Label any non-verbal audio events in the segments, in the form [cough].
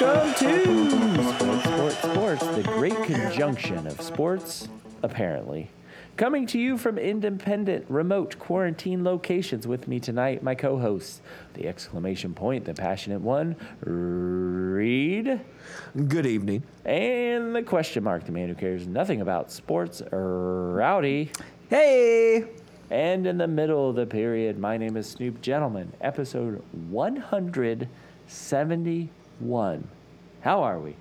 Welcome to Sports, Sports, Sports, the great conjunction of sports, apparently. Coming to you from independent, remote quarantine locations with me tonight, my co hosts, the exclamation point, the passionate one, Reed, Good evening. and the question mark, the man who cares nothing about sports, Rowdy. Hey! And in the middle of the period, my name is Snoop Gentleman, episode 171. How are we?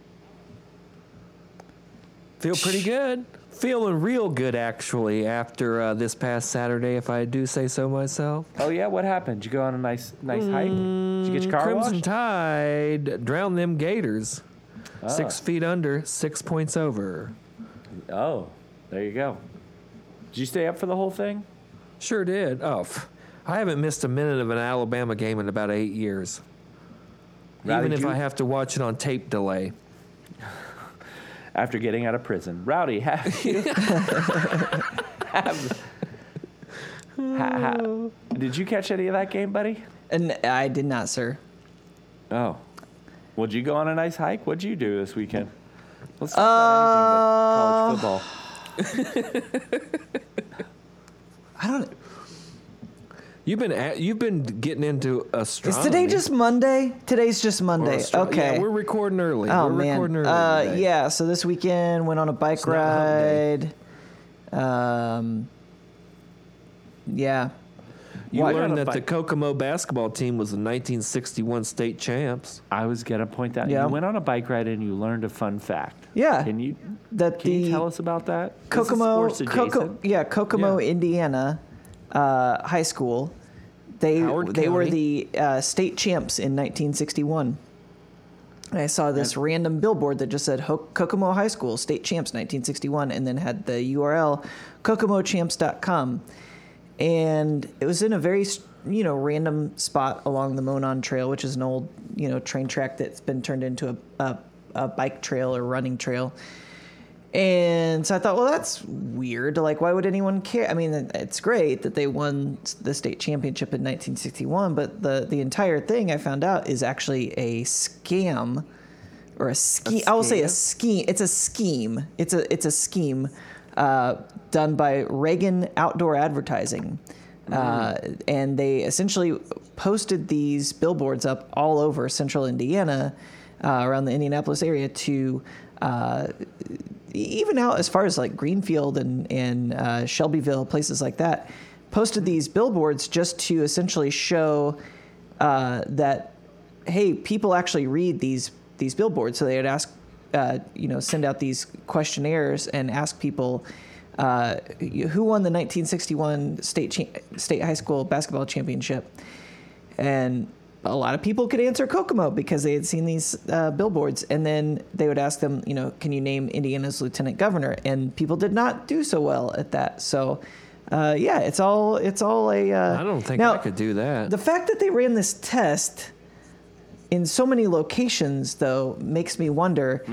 Feel pretty good. Feeling real good, actually, after uh, this past Saturday, if I do say so myself. Oh yeah, what happened? Did you go on a nice nice hike? Did you get your car Crimson washed? Tide drowned them Gators. Six Ah. feet under, six points over. Oh, there you go. Did you stay up for the whole thing? Sure did. Oh, I haven't missed a minute of an Alabama game in about eight years. Rowdy, Even if you- I have to watch it on tape delay. [laughs] After getting out of prison, Rowdy, [laughs] have you? have, ha, ha, did you catch any of that game, buddy? And I did not, sir. Oh, would you go on a nice hike? What'd you do this weekend? Let's talk about anything but college uh, football. [laughs] I don't. You've been at, you've been getting into Is astronomy. today just Monday? Today's just Monday. astro- okay. Yeah, we're recording early. oh we're man. recording early. Uh, yeah. So this weekend went on a bike It's ride. Um. Yeah. You Why learned not a that the? Kokomo basketball team was the 1961 state champs. I was gonna point that. Yeah. You went on a bike ride and you learned a fun fact. Yeah. Can you That can the you tell us about that? This is Kokomo, sports yeah, Kokomo, Yeah. Indiana, uh, high school. They Howard they were the uh, state champs in 1961. And I saw this random billboard that just said Kokomo High School state champs 1961, and then had the URL kokomochamps.com, and it was in a very you know random spot along the Monon Trail, which is an old you know train track that's been turned into a, a, a bike trail or running trail. And so I thought, well, that's weird. Like, why would anyone care? I mean, it's great that they won the state championship in 1961, but the the entire thing I found out is actually a scam or a scheme. I will say a scheme. It's a scheme. It's a it's a scheme uh, done by Reagan Outdoor Advertising, uh, and they essentially posted these billboards up all over central Indiana, uh, around the Indianapolis area to. Uh, even out as far as like Greenfield and and uh, Shelbyville, places like that, posted these billboards just to essentially show uh, that hey, people actually read these these billboards. So they would ask, uh, you know, send out these questionnaires and ask people. Uh, who won the 1961 state cha- state high school basketball championship? And a lot of people could answer Kokomo because they had seen these uh, billboards. And then they would ask them, you know, can you name Indiana's lieutenant governor? And people did not do so well at that. So, uh, yeah, it's all it's all a. Uh, I don't think now, I could do that. The fact that they ran this test in so many locations, though, makes me wonder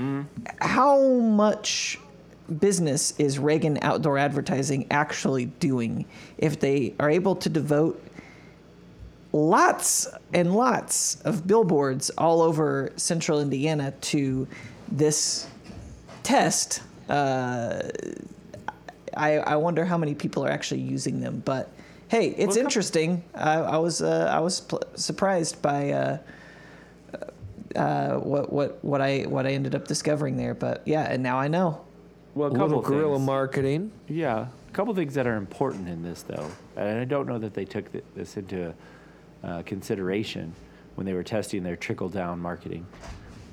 how much business is Reagan Outdoor Advertising actually doing if they are able to devote lots and lots of billboards all over central Indiana to this test. Uh, I, I wonder how many people are actually using them, but hey, it's Well, come- interesting. I, I was uh, I was pl- surprised by uh, uh, what what what I what I ended up discovering there, but yeah, and now I know. Well, a a couple little guerrilla things. marketing. Yeah, a couple things that are important in this, though, and I don't know that they took th- this into uh, consideration when they were testing their trickle down marketing.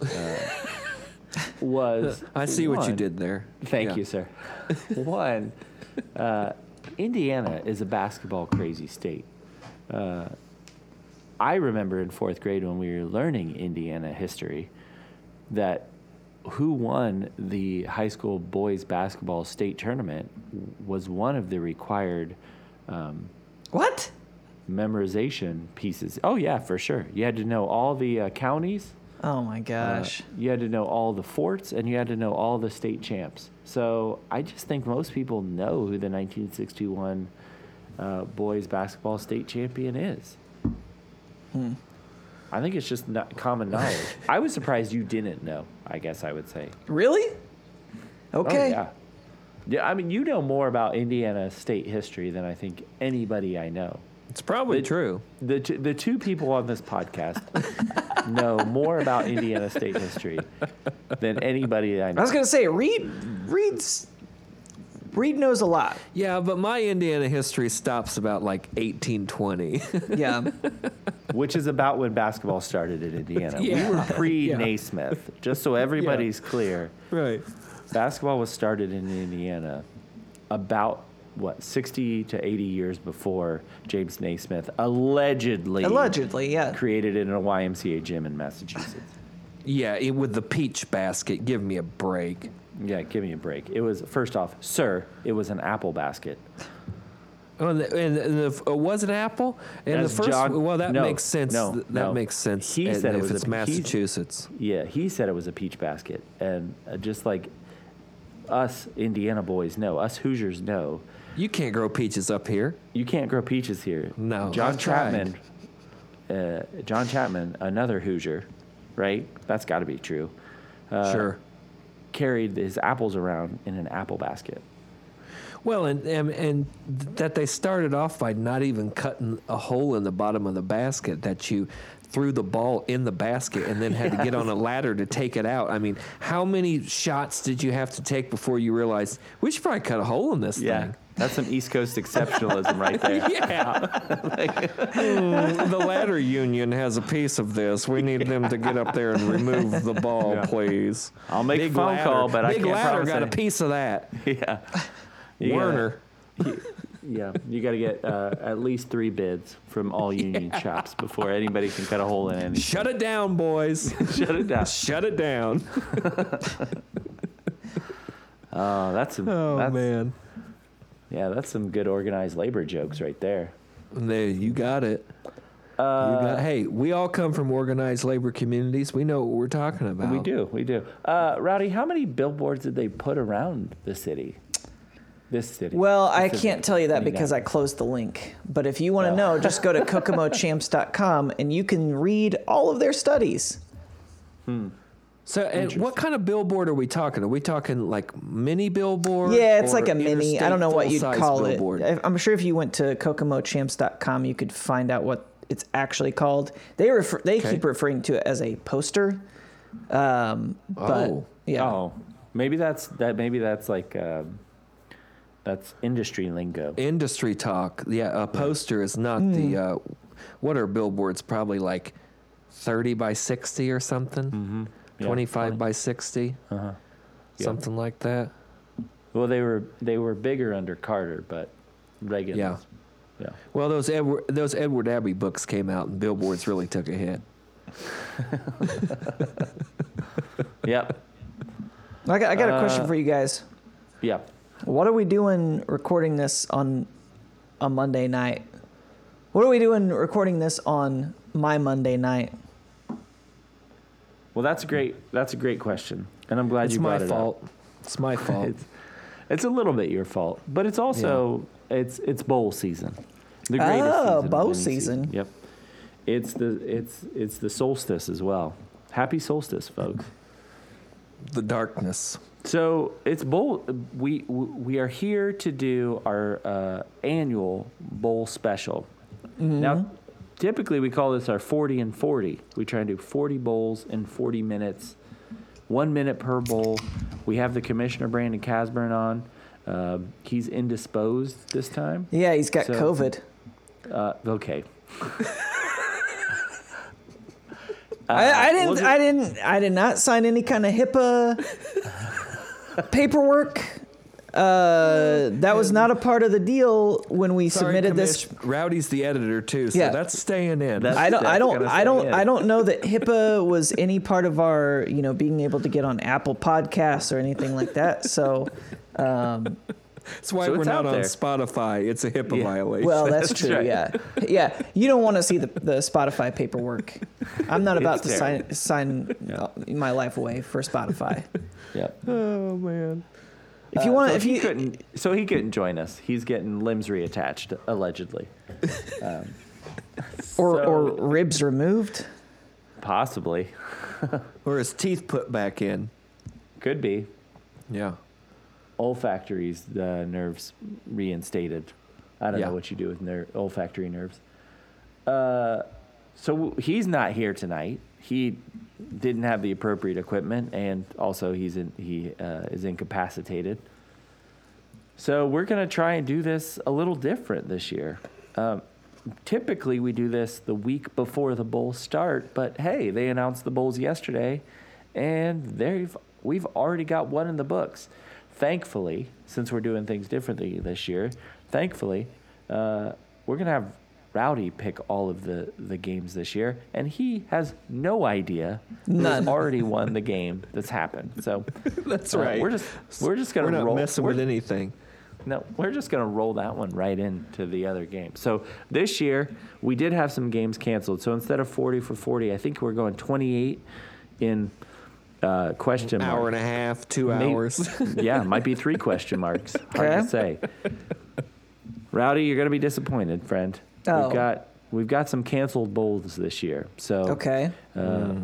Uh, [laughs] was I see what you did there. Thank Yeah. you, sir. [laughs] One, uh, Indiana is a basketball crazy state. Uh, I remember in fourth grade when we were learning Indiana history that who won the high school boys basketball state tournament was one of the required um, What? Memorization pieces. Oh, yeah, for sure. You had to know all the uh, counties. Oh my Uh, gosh. you had to know all the forts and you had to know all the state champs. So I just think most people know who the 1961 uh, boys basketball state champion is. Hmm. I think it's just not common knowledge. [laughs] I was surprised you didn't know. I guess I would say. Really? Okay. Oh, yeah. Yeah, I mean, you know more about Indiana state history than I think anybody I know. It's probably But- true. The t- the two people on this podcast [laughs] know more about Indiana state history than anybody I know. I was gonna say Reed. Reed's Reed knows a lot. Yeah, but my Indiana history stops about like 1820. [laughs] Yeah. which is about when basketball started in Indiana. Yeah. We were pre Yeah. Naismith, just so everybody's clear. right. Basketball was started in Indiana about what 60 to 80 years before James Naismith allegedly Allegedly, yeah. created it in a YMCA gym in Massachusetts. Yeah, it, with the peach basket. Give me a break. Yeah, give me a break. It was first off, sir, it was an apple basket. Oh, and, the, and, the, it was an apple. And That's the first, John- well, that no, makes sense. no, that no. makes sense. He and said it was it's a- he's- Massachusetts. Yeah, he said it was a peach basket, and uh, just like us Indiana boys know, us Hoosiers know, You can't grow peaches up here. you can't grow peaches here. No, John I've. Chapman, uh, John Chapman, another Hoosier, right? That's got to be true. Uh, sure. Carried his apples around in an apple basket. Well, and, and and that they started off by not even cutting a hole in the bottom of the basket. That you threw the ball in the basket and then had to [laughs] get on a ladder to take it out. I mean, how many shots did you have to take before you realized we should probably cut a hole in this Yeah, thing? That's some East Coast exceptionalism right there. [laughs] Yeah. Hmm, the ladder union has a piece of this. We need them to get up there and remove the ball, Yeah. please. I'll make a phone call, but I Big can't ladder promise got a piece of that. [laughs] Yeah, You gotta- Werner. yeah, you got to get uh, at least three bids from all [laughs] union shops before anybody can cut a hole in it. Shut it down, boys. Shut it down. Shut it down. Oh, that's a, Oh that's, man. Yeah, that's some good organized labor jokes right there. There, you got it. Uh, you got, hey, we all come from organized labor communities. We know what we're talking about. We do, we do. Uh, Rowdy, how many billboards did they put around the city? This city. Well, This I can't tell you that because I closed the link. But if you want to Oh. know, just go to [laughs] kokomochamps.com and you can read all of their studies. So, and what kind of billboard are we talking? Are we talking like mini billboard? Yeah, it's like a mini. I don't know what you'd call full-size it. I- I'm sure if you went to kokomochamps.com, you could find out what it's actually called. They refer, they Okay. keep referring to it as a poster. Um, but Oh. yeah. Oh, maybe that's that. Maybe that's like um, that's industry lingo. Industry talk. Yeah, a poster is not Hmm. the. Uh, what are billboards? Probably like thirty by sixty or something. Mm-hmm. Yeah, Twenty-five 20. by sixty, Uh-huh. Yeah. something like that. Well, they were they were bigger under Carter, but Reagan. Yeah. was- yeah. Well, those Edward those Edward Abbey books came out, and billboards really took a hit. [laughs] Yep. I got, I got a question Uh, for you guys. Yep. What are we doing recording this on a Monday night? What are we doing recording this on my Monday night? Well, that's a great that's a great question, and I'm glad It's you brought it fault. up. It's my fault. It's my [laughs] fault. it's a little bit your fault, but it's also it's it's bowl season. The greatest Oh, season bowl any season. Yep. It's the it's it's the solstice as well. Happy solstice, folks. the darkness. So it's bowl. We we are here to do our uh, annual bowl special. Now, typically we call this our forty and forty. We try and do forty bowls in forty minutes, one minute per bowl. We have the commissioner Brandon Casburn on. Uh, he's indisposed this time. Yeah, he's got So- COVID. Uh, okay. [laughs] I, I didn't. was it- I didn't. I did not sign any kind of HIPAA [laughs] paperwork. Uh, that was not a part of the deal when we Sorry, submitted this. Rowdy's the editor too, so Yeah. that's staying in. That's- I don't. I don't. I don't. in. I don't know that HIPAA was any part of our, you know, being able to get on Apple Podcasts or anything like that. So, um, that's why So we're not on. Spotify. It's a HIPAA Yeah. violation. well, that's, That's true. right. Yeah, yeah. You don't want to see the, the Spotify paperwork. I'm not about to It's sign sign Yeah. my life away for Spotify. Yep. oh man. If you Uh, want, so if he you couldn't, so he couldn't join us. He's getting limbs reattached, allegedly. Um, [laughs] or so- or ribs removed. Possibly. [laughs] or his teeth put back in. Could be. Yeah. Olfactory's the nerves reinstated. I don't Yeah. know what you do with ner- olfactory nerves. Uh, so he's not here tonight. He didn't have the appropriate equipment, and also he's in, he uh, is incapacitated. So we're gonna try and do this a little different this year. Um, typically, we do this the week before the bowls start, but hey, they announced the bowls yesterday, and they've we've already got one in the books. Thankfully, since we're doing things differently this year, thankfully, uh, we're gonna have Rowdy pick all of the the games this year, and he has no idea None. already won the game that's happened. So [laughs] That's uh, right. We're just we're just gonna We're not roll. messing we're- with anything. no, we're just going to roll that one right into the other game. So this year, we did have some games canceled. So instead of 40 for 40, I think we're going 28 in uh, question mark. Hour and a half, two hours. [laughs] yeah, might be three question marks. Hard to say. Rowdy, you're going to be disappointed, friend. Oh. We've got we've got some canceled bowls this year. So Okay. uh,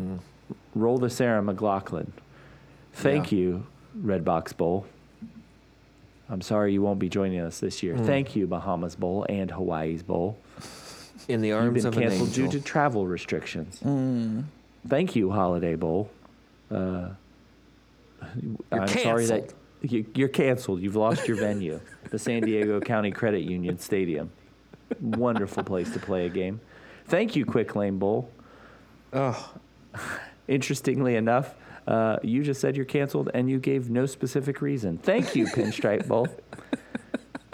roll the Sarah McLachlan. Thank Yeah. you, Red Box Bowl. I'm sorry you won't be joining us this year. Thank you, Bahamas Bowl and Hawaii's Bowl. In the You've arms been of an canceled due to travel restrictions. Thank you, Holiday Bowl. Uh, You're I'm sorry that canceled. you, you're canceled. You've lost your venue, the San Diego County Credit Union Stadium. Wonderful place to play a game. Thank you, Quick Lane Bowl. oh, [laughs] Interestingly enough, uh, you just said you're canceled and you gave no specific reason. Thank you, Pinstripe Bowl.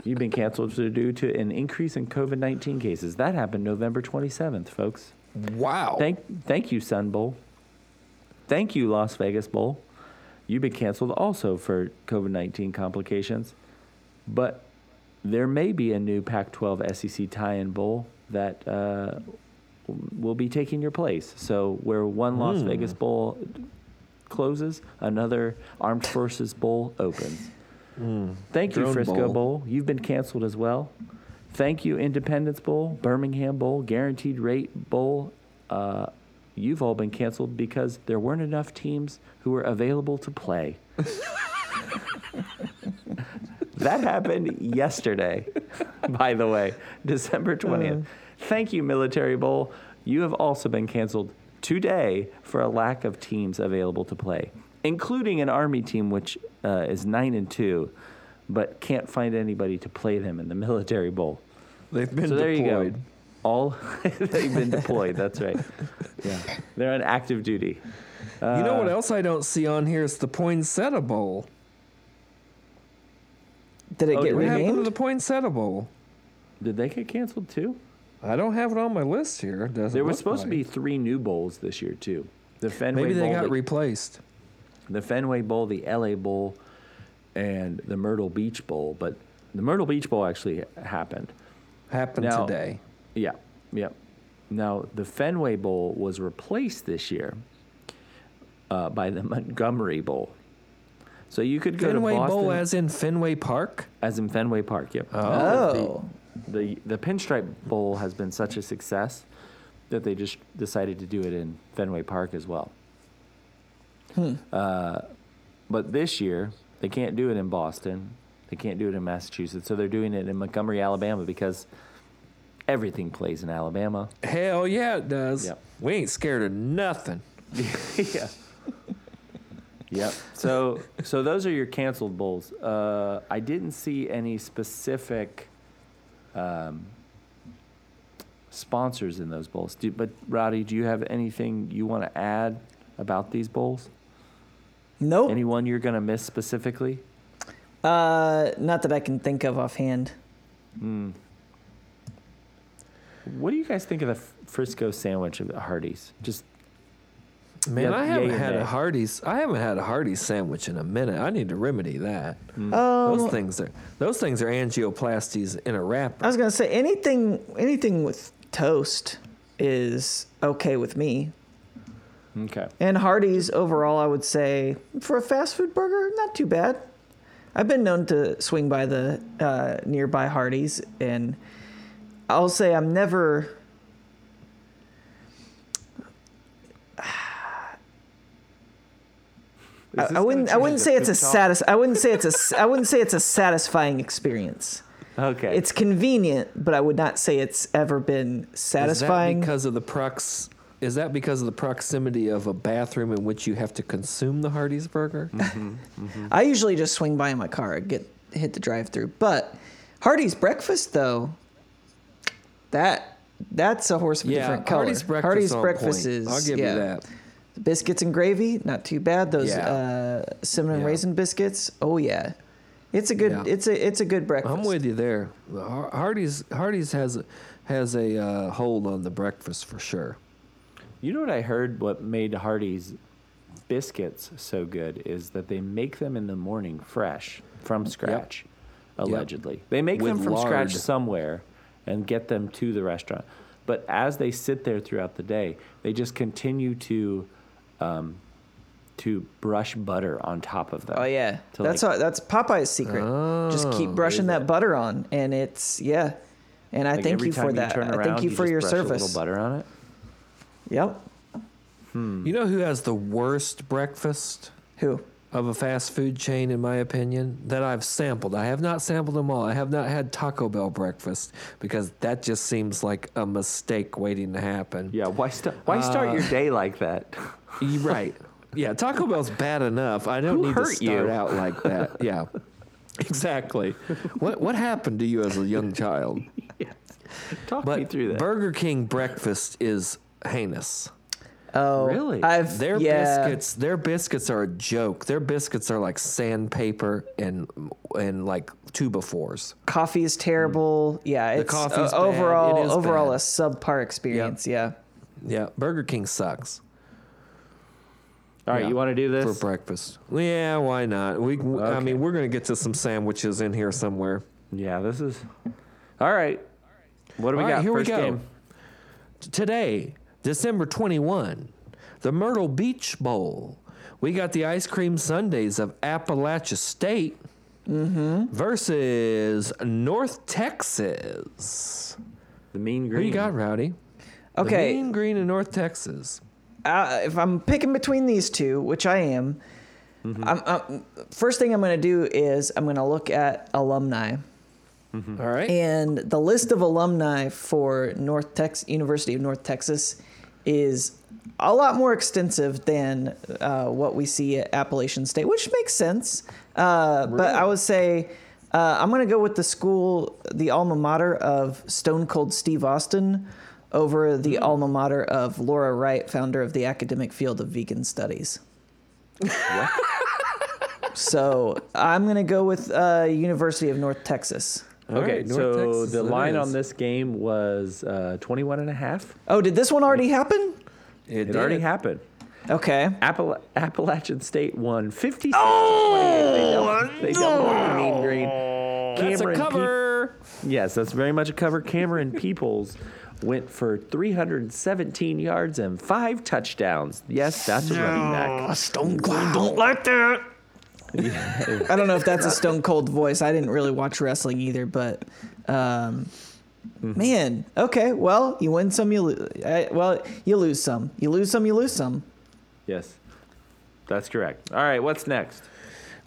You've been canceled due to an increase in COVID 19 cases. That happened November 27th, folks. wow. Thank, thank you, Sun Bowl. Thank you, Las Vegas Bowl. You've been canceled also for COVID 19 complications. But there may be a new Pac 12 SEC tie in bowl that uh, will be taking your place. So, where one Las Hmm. Vegas Bowl closes, another Armed Forces Bowl opens. Thank you, Drone Frisco Bowl. Bowl. You've been canceled as well. Thank you, Independence Bowl, Birmingham Bowl, Guaranteed Rate Bowl. Uh, you've all been canceled because there weren't enough teams who were available to play. [laughs] that happened yesterday, by the way, December 20th. Thank you, Military Bowl. You have also been canceled today for a lack of teams available to play, including an Army team which uh, is 9 and 2, but can't find anybody to play them in the Military Bowl. They've been so there deployed. you go. All [laughs] they've been deployed. That's right. Yeah, they're on active duty. you know Uh, what else I don't see on here is the Poinsettia Bowl. Did it Oh, get did What happened to the Poinsettia Bowl? Did they get canceled too? I don't have it on my list here. Doesn't There was look supposed to be three new bowls this year too. The Fenway Maybe they Bowl, got the, replaced. the Fenway Bowl, the LA Bowl, and the Myrtle Beach Bowl. But the Myrtle Beach Bowl actually happened. Happened Now- today. Yeah, yeah. Now the Fenway Bowl was replaced this year uh, by the Montgomery Bowl. So you could go Fenway to Boston Bowl, as in Fenway Park. as in Fenway Park. Yep. Oh. The, the the Pinstripe Bowl has been such a success that they just decided to do it in Fenway Park as well. Hmm. Uh, but this year they can't do it in Boston. They can't do it in Massachusetts, so they're doing it in Montgomery, Alabama, because everything plays in Alabama. Hell yeah, it does. Yep. We ain't scared of nothing. [laughs] yeah. Yep. So so those are your canceled bowls. Uh, I didn't see any specific um, sponsors in those bowls. Do, but Rowdy, do you have anything you want to add about these bowls? Nope. Anyone you're going to miss specifically? Uh, not that I can think of offhand. What do you guys think of the Frisco sandwich at Hardee's? Just Man, Yeah, I haven't had nay? a Hardee's. I haven't had a Hardee's sandwich in a minute. I need to remedy that. Mm. Those Um, things are those things are angioplasties in a wrapper. I was gonna say anything anything with toast is okay with me. okay. And Hardee's overall, I would say for a fast food burger, not too bad. I've been known to swing by the uh, nearby Hardee's, and I'll say I'm never. I, I wouldn't. I wouldn't say it's a food satis. I wouldn't say it's a. s- I wouldn't say it's a satisfying experience. Okay. It's convenient, but I would not say it's ever been satisfying. Is that because of the prox? Is that because of the proximity of a bathroom in which you have to consume the Hardee's burger? Mm-hmm, mm-hmm. I usually just swing by in my car and get hit the drive-through. But Hardee's breakfast, though, that that's a horse of a yeah, different color. Hardee's breakfast. Hardee's on breakfast point. is. I'll give yeah. you that. Biscuits and gravy, not too bad. Those Yeah. uh, cinnamon Yeah. raisin biscuits, oh yeah, it's a good. Yeah. It's a it's a good breakfast. I'm with you there. The Har- Hardee's Hardee's has a, has a uh, hold on the breakfast for sure. You know what I heard? What made Hardee's biscuits so good is that they make them in the morning fresh from scratch, allegedly. They make them With from scratch somewhere and get them to the restaurant. But as they sit there throughout the day, they just continue to um, to brush butter on top of them. Oh yeah, to, that's like- how, that's Popeye's secret. Just keep Oh, brushing is that butter on, and it's yeah. And I Like, thank you for time that. turn I thank you for just your brush service. A little butter on it. Yep. You know who has the worst breakfast Who? of a fast food chain, in my opinion, that I've sampled? I have not sampled them all. I have not had Taco Bell breakfast because that just seems like a mistake waiting to happen. Yeah. Why st- Why start Uh, your day like that? [laughs] You're right. Yeah, Taco Bell's bad enough. I don't Who need to hurt start you? out like that. [laughs] Yeah. Exactly. what what happened to you as a young child? [laughs] Talk me through that. Burger King breakfast is heinous. Oh, Really? I've Their yeah. biscuits, their biscuits are a joke. Their biscuits are like sandpaper and and like two befores. Coffee is terrible. Yeah, it's coffee's uh, bad. overall It is overall bad. a subpar experience. Yeah. Yeah, Burger King sucks All right, yeah, you want to do this? for breakfast. Yeah, why not? We, I mean, we're gonna get to some sandwiches in here somewhere. yeah, this is. All right. What do we All got? right, here we First go. game. Today, December 21, the Myrtle Beach Bowl. We got the ice cream sundaes of Appalachia State mm-hmm. versus North Texas. The Mean Green. Who Green. you got, Rowdy? Okay. The Okay. Mean Green and North Texas. Uh, if I'm picking between these two, which I am, Mm-hmm. I'm, I'm, first thing I'm going to do is I'm going to look at alumni. All right. And the list of alumni for North Tex University of North Texas is a lot more extensive than uh, what we see at Appalachian State, which makes sense. Uh, But I would say uh, I'm going to go with the school, the alma mater of Stone Cold Steve Austin, over the alma mater of Laura Wright, founder of the academic field of vegan studies. so I'm going to go with uh, University of North Texas. All Okay, right, so Texas the line is. on this game was uh, 21 and a half. Oh, did this one already happen? It, It already happened. Okay. Appala- Appalachian State won 56 oh, They doubled, they doubled the Mean Green. That's a Camerun Pe- cover. Yes, that's very much a cover. Camerun Peoples went for 317 yards and five touchdowns. Yes, that's a running back. Stone Cold don't like that. I don't know if that's a Stone Cold voice. I didn't really watch wrestling either, but um, man, okay. Well, you win some, you lose. Well, you lose some. You lose some, you lose some. Yes, that's correct. All right, what's next?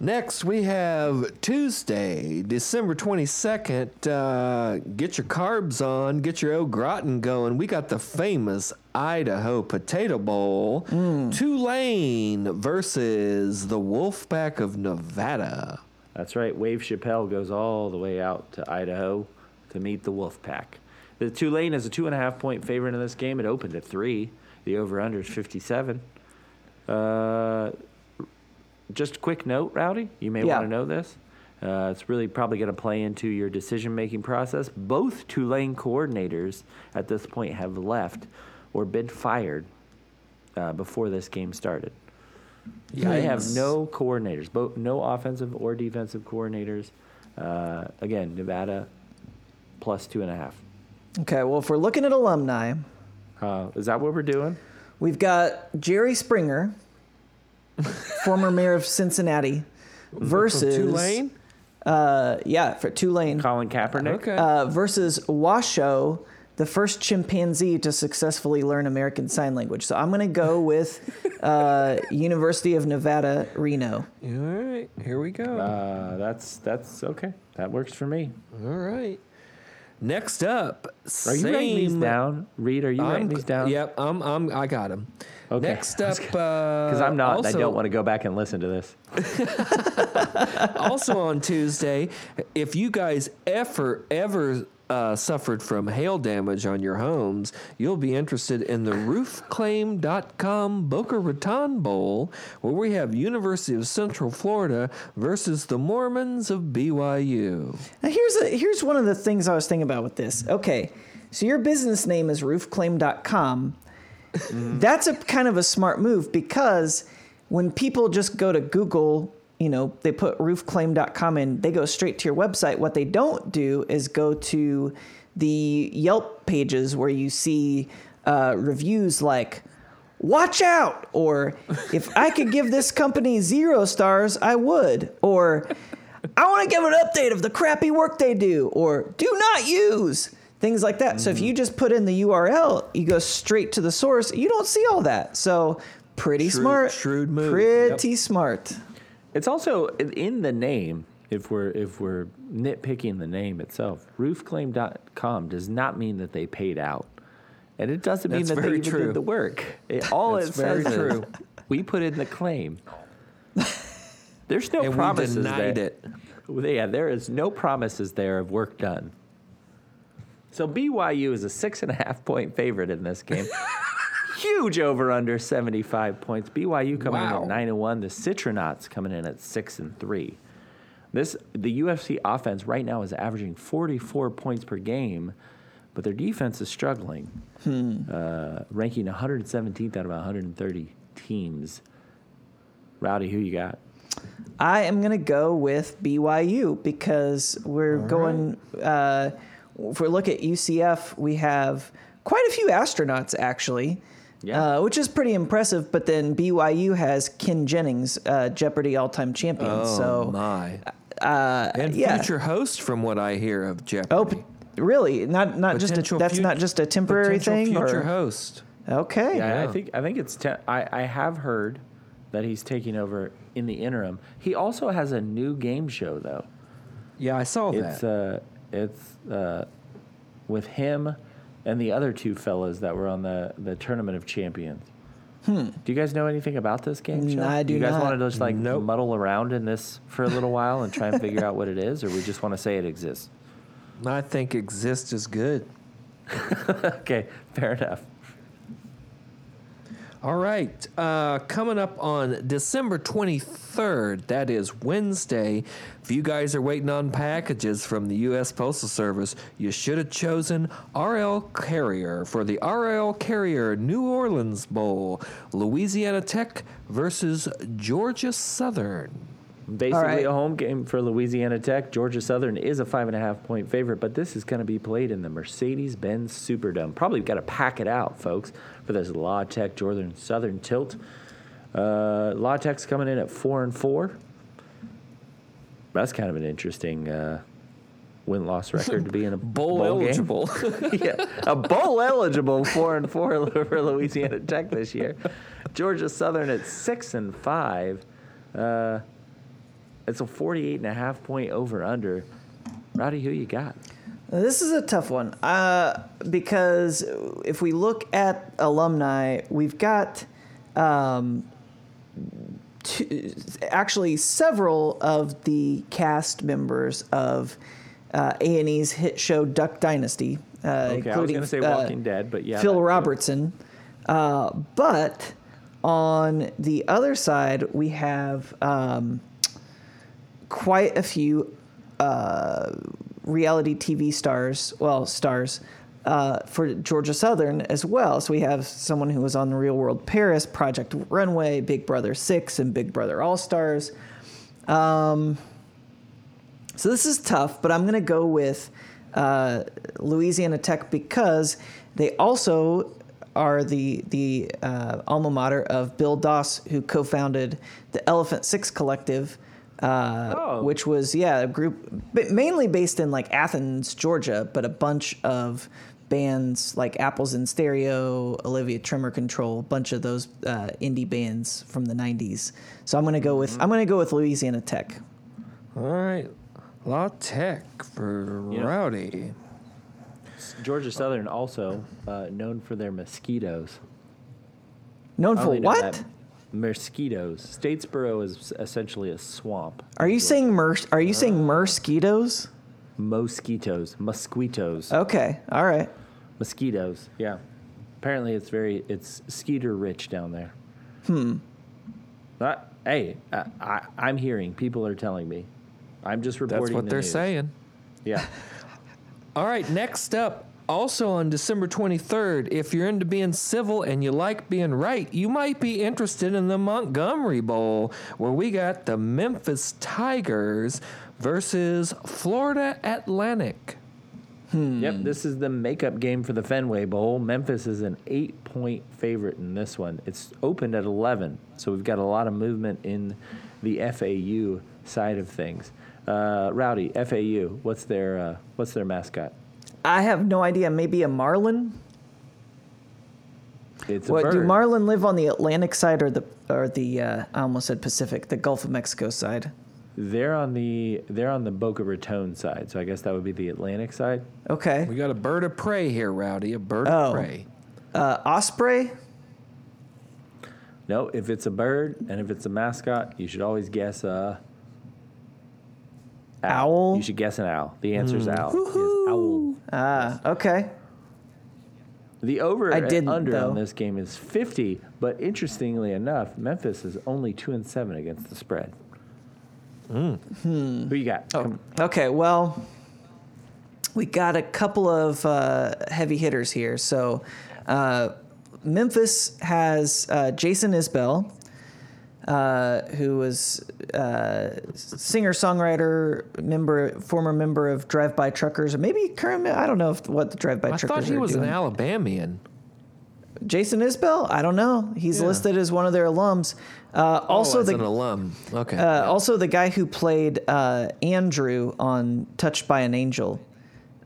Next, we have Tuesday, December 22nd. Uh, get your carbs on, get your au gratin going. We got the famous Idaho Potato Bowl. Tulane versus the Wolfpack of Nevada. That's right. Wave Chappelle goes all the way out to Idaho to meet the Wolfpack. The Tulane is a two and a half point favorite in this game. It opened at three. The over under is 57. Uh, just a quick note, Rowdy. You may Yeah. want to know this. Uh, it's really probably going to play into your decision making process. Both Tulane coordinators at this point have left or been fired uh, before this game started. They have no coordinators, both no offensive or defensive coordinators. Uh, again, Nevada plus two and a half. Okay. Well, if we're looking at alumni, Uh, is that what we're doing? we've got Jerry Springer, former mayor of Cincinnati, versus Tulane? Uh, yeah, for Tulane. Colin Kaepernick. Okay. uh, versus Washoe, the first chimpanzee to successfully learn American Sign Language. So I'm going to go with uh, University of Nevada, Reno. All right, here we go. Uh, that's that's okay. That works for me. All right. Next up, Are you writing these down? Reed, are you I'm, writing these down? Yep, I'm, I'm, I got them. Okay. Next up, because Because I'm not. and I don't want to go back and listen to this. [laughs] also on Tuesday, if you guys ever ever uh, suffered from hail damage on your homes, you'll be interested in the roofclaim.com Boca Raton Bowl, where we have University of Central Florida versus the Mormons of BYU. Now here's a here's one of the things I was thinking about with this. Okay, so your business name is roofclaim.com. That's a kind of a smart move because when people just go to Google, you know, they put roofclaim.com in, they go straight to your website. What they don't do is go to the Yelp pages where you see uh, reviews like watch out! or if i could give this company zero stars i would. Or i want to give an update of the crappy work they do. Or do not use things like that so if mm-hmm. you just put in the url you go straight to the source you don't see all that so pretty Shrewd- smart shrewd move. pretty smart It's also in the name. If we're if we're nitpicking the name itself, roofclaim.com does not mean that they paid out, and it doesn't mean That's that they even true. did the work. It, all That's it very says true. is we put in the claim. There's no And we denied there. it. Yeah, there is no promises there of work done. So BYU is a six and a half point favorite in this game. [laughs] Huge over under 75 points. BYU coming in at 9 and 1. The Citronauts coming in at 6 and 3. This the UFC offense right now is averaging 44 points per game, but their defense is struggling. Uh, ranking 117th out of 130 teams. Rowdy, who you got? I am going to go with BYU because we're going. Uh, if we look at UCF, we have quite a few astronauts actually, Yeah. uh, which is pretty impressive. But then BYU has Ken Jennings, uh, Jeopardy all-time champion. Oh so, my! uh, And yeah. future host, from what I hear of Jeopardy. Oh, p- really? Not not just a, that's fut- not just a temporary thing. Future or, host. okay. Yeah, I think I think it's. Te- I I have heard that he's taking over in the interim. He also has a new game show though. Yeah, I saw It's that. It's uh with him and the other two fellas that were on the the tournament of champions. Do you guys know anything about this game show? Hmm. I do not. You guys not. want to just like Nope. muddle around in this for a little while and try and figure out what it is, or we just want to say it exists? I think exists is good. [laughs] okay, fair enough. All right. Uh, coming up on December 23rd, that is Wednesday. If you guys are waiting on packages from the U.S. Postal Service, you should have chosen RL Carrier for the RL Carrier New Orleans Bowl. Louisiana Tech versus Georgia Southern. Basically, right. a home game for Louisiana Tech. Georgia Southern is a five and a half point favorite, but this is going to be played in the Mercedes Benz Superdome. Probably got to pack it out, folks, for this La Tech Georgia Southern tilt. Uh, La Tech's coming in at four and four. That's kind of an interesting uh, win loss [laughs] record to be in a Bowl, game. eligible. [laughs] [laughs] yeah, a bowl eligible four and four for Louisiana Tech this year. Georgia Southern at six and five. Uh, it's a 48 and a half point over under. Rowdy, who you got? This is a tough one uh, because if we look at alumni, we've got um, two, actually several of the cast members of uh, A&E's hit show Duck Dynasty, uh, Okay, I was including going to say uh, Walking Dead, but yeah. Phil Robertson. Uh, but on the other side, we have um, quite a few uh, reality TV stars, well, stars uh, for Georgia Southern as well. So we have someone who was on the Real World Paris, Project Runway, Big Brother 6, and Big Brother All Stars. Um, so this is tough, but I'm going to go with uh, Louisiana Tech because they also are the the uh, alma mater of Bill Doss, who co-founded the Elephant Six Collective, uh, Oh. which was yeah a group but mainly based in like Athens, Georgia, but a bunch of bands like Apples in Stereo, Olivia Tremor Control, a bunch of those uh, indie bands from the '90s. So I'm gonna go with I'm gonna go with Louisiana Tech. All right. La Tech for Yeah. Rowdy. Georgia Southern also uh, known for their mosquitoes. Known for only know what? that. Mosquitoes. Statesboro is essentially a swamp. Are you saying mer- Are you saying mosquitoes? Mosquitoes. Mosquitoes. Okay, all right. Mosquitoes. Yeah. Apparently, it's very it's skeeter rich down there. Hmm. hey, I, I, I'm hearing people are telling me. I'm just reporting. That's what the they're news. saying. Yeah. [laughs] All right, next up, also on December 23rd, if you're into being civil and you like being right, you might be interested in the Montgomery Bowl, where we got the Memphis Tigers versus Florida Atlantic. Yep. This is the makeup game for the Fenway Bowl. Memphis is an eight-point favorite in this one. It's opened at 11, so we've got a lot of movement in the FAU side of things. Uh, Rowdy, FAU. What's their uh, What's their mascot? I have no idea. Maybe a marlin. It's a What do marlin live on the Atlantic side or the or the uh, I almost said Pacific, the Gulf of Mexico side? They're on the they're on the Boca Raton side, so I guess that would be the Atlantic side. Okay. We got a bird of prey here, Rowdy, a bird Oh. of prey. Uh, osprey. No, if it's a bird and if it's a mascot, you should always guess a Owl? You should guess an owl. The answer is owl. Owl. Ah, okay. The over I and didn't, under though. on this game is 50, but interestingly enough, Memphis is only 2 and 7 against the spread. Hmm. Who you got? Oh, okay. Well, we got a couple of uh, heavy hitters here. So, uh, Memphis has uh, Jason Isbell, uh, who was uh, singer songwriter, member, former member of Drive By Truckers, or maybe current. I don't know if, what the Drive By I Truckers I thought he was doing. an Alabamian. Jason Isbell. I don't know. He's Yeah. listed as one of their alums. Uh, also, oh, the an alum. Okay. uh, also, the guy who played uh, Andrew on Touched by an Angel,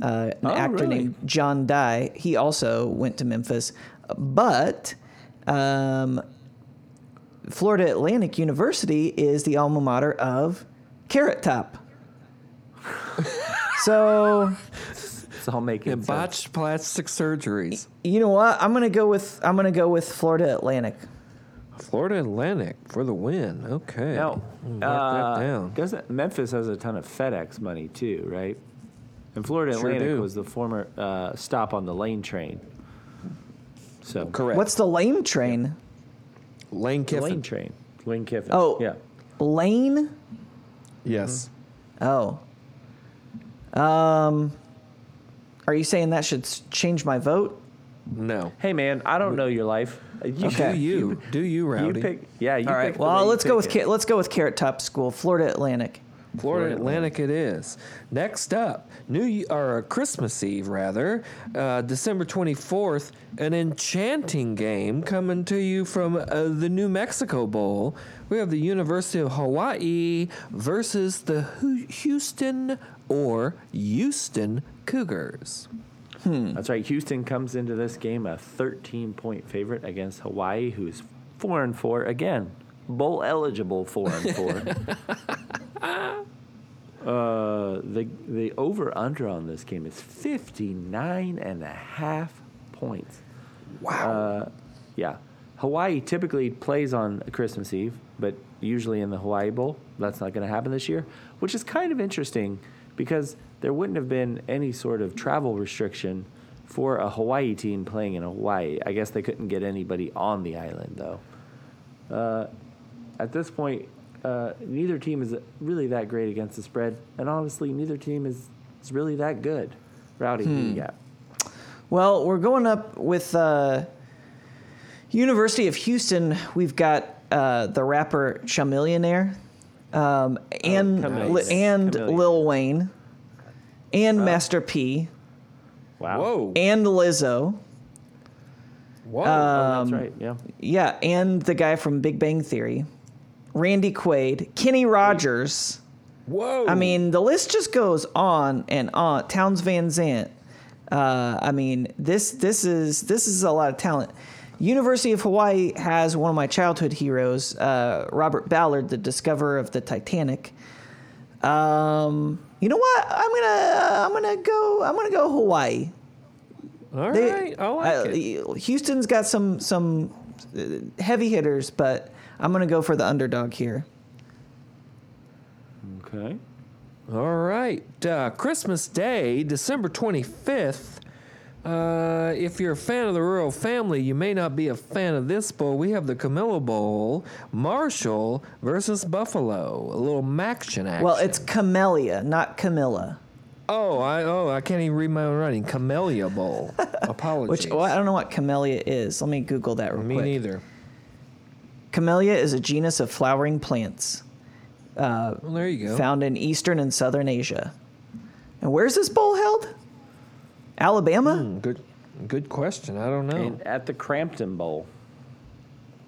uh, an Oh, actor really? named John Dye, he also went to Memphis. But um, Florida Atlantic University is the alma mater of Carrot Top. [laughs] so It's all making and sense. botched plastic surgeries. you know what? I'm gonna go with I'm gonna go with Florida Atlantic. Florida Atlantic for the win. Okay. Now, uh, doesn't Memphis has a ton of FedEx money too, right? And Florida Sure Atlantic do. was the former uh, stop on the lane train. So Correct. What's the lame train? Lane Kiffin? lane train? Lane Kiffin. Oh. yeah. Lane? Yes. Oh. Um, are you saying that should s- change my vote? No. Hey man, I don't know your life. You, Okay. Do you? Do you, You pick. Yeah. You All right. pick the way Well, you let's go pick with it. Ca- let's go with Carrot Top School, Florida Atlantic. Florida Atlantic it is. Next up, New or Christmas Eve rather, uh, December 24th, an enchanting game coming to you from uh, the New Mexico Bowl. We have the University of Hawaii versus the Houston or Houston Cougars. That's right. Houston comes into this game a 13 point favorite against Hawaii, who's four and four again, bowl eligible four and four. [laughs] uh, the the over under on this game is 59 and a half points. Wow. Uh, yeah. Hawaii typically plays on Christmas Eve, but usually in the Hawaii Bowl. That's not going to happen this year, which is kind of interesting because there wouldn't have been any sort of travel restriction for a Hawaii team playing in Hawaii. I guess they couldn't get anybody on the island, though. Uh, at this point, uh, neither team is really that great against the spread, and honestly, neither team is, is really that good. Rowdy, who you got? Well, we're going up with uh, University of Houston. We've got uh, the rapper Chamillionaire, um, and Chamillionaire. Li- and Chamillionaire. Lil Wayne, and Master P, Wow. Whoa. and Lizzo. Whoa. Oh, that's um, right. Yeah. Yeah, and the guy from Big Bang Theory, Randy Quaid, Kenny Rogers. Whoa. I mean, the list just goes on and on. Townes Van Zandt, Uh, I mean, this this is this is a lot of talent. University of Hawaii has one of my childhood heroes, uh, Robert Ballard, the discoverer of the Titanic. Um, you know what? I'm gonna I'm gonna go I'm gonna go Hawaii. All They- right, I like uh, it. Houston's got some some uh, heavy hitters, but I'm gonna go for the underdog here. Okay. All right. Uh, Christmas Day, December 25th. Uh, if you're a fan of the Royal Family, you may not be a fan of this bowl. We have the Camilla Bowl, Marshall versus Buffalo. A little action action. Well, it's Camellia, not Camilla. oh, I oh I can't even read my own writing. Camellia Bowl. [laughs] Apologies. Which well, I don't know what Camellia is. Let me Google that real me quick. neither. Camellia is a genus of flowering plants Well, there you go. found in eastern and southern Asia. And where's this bowl held? Alabama? Hmm, good, good question. I don't know. And at the Crampton Bowl.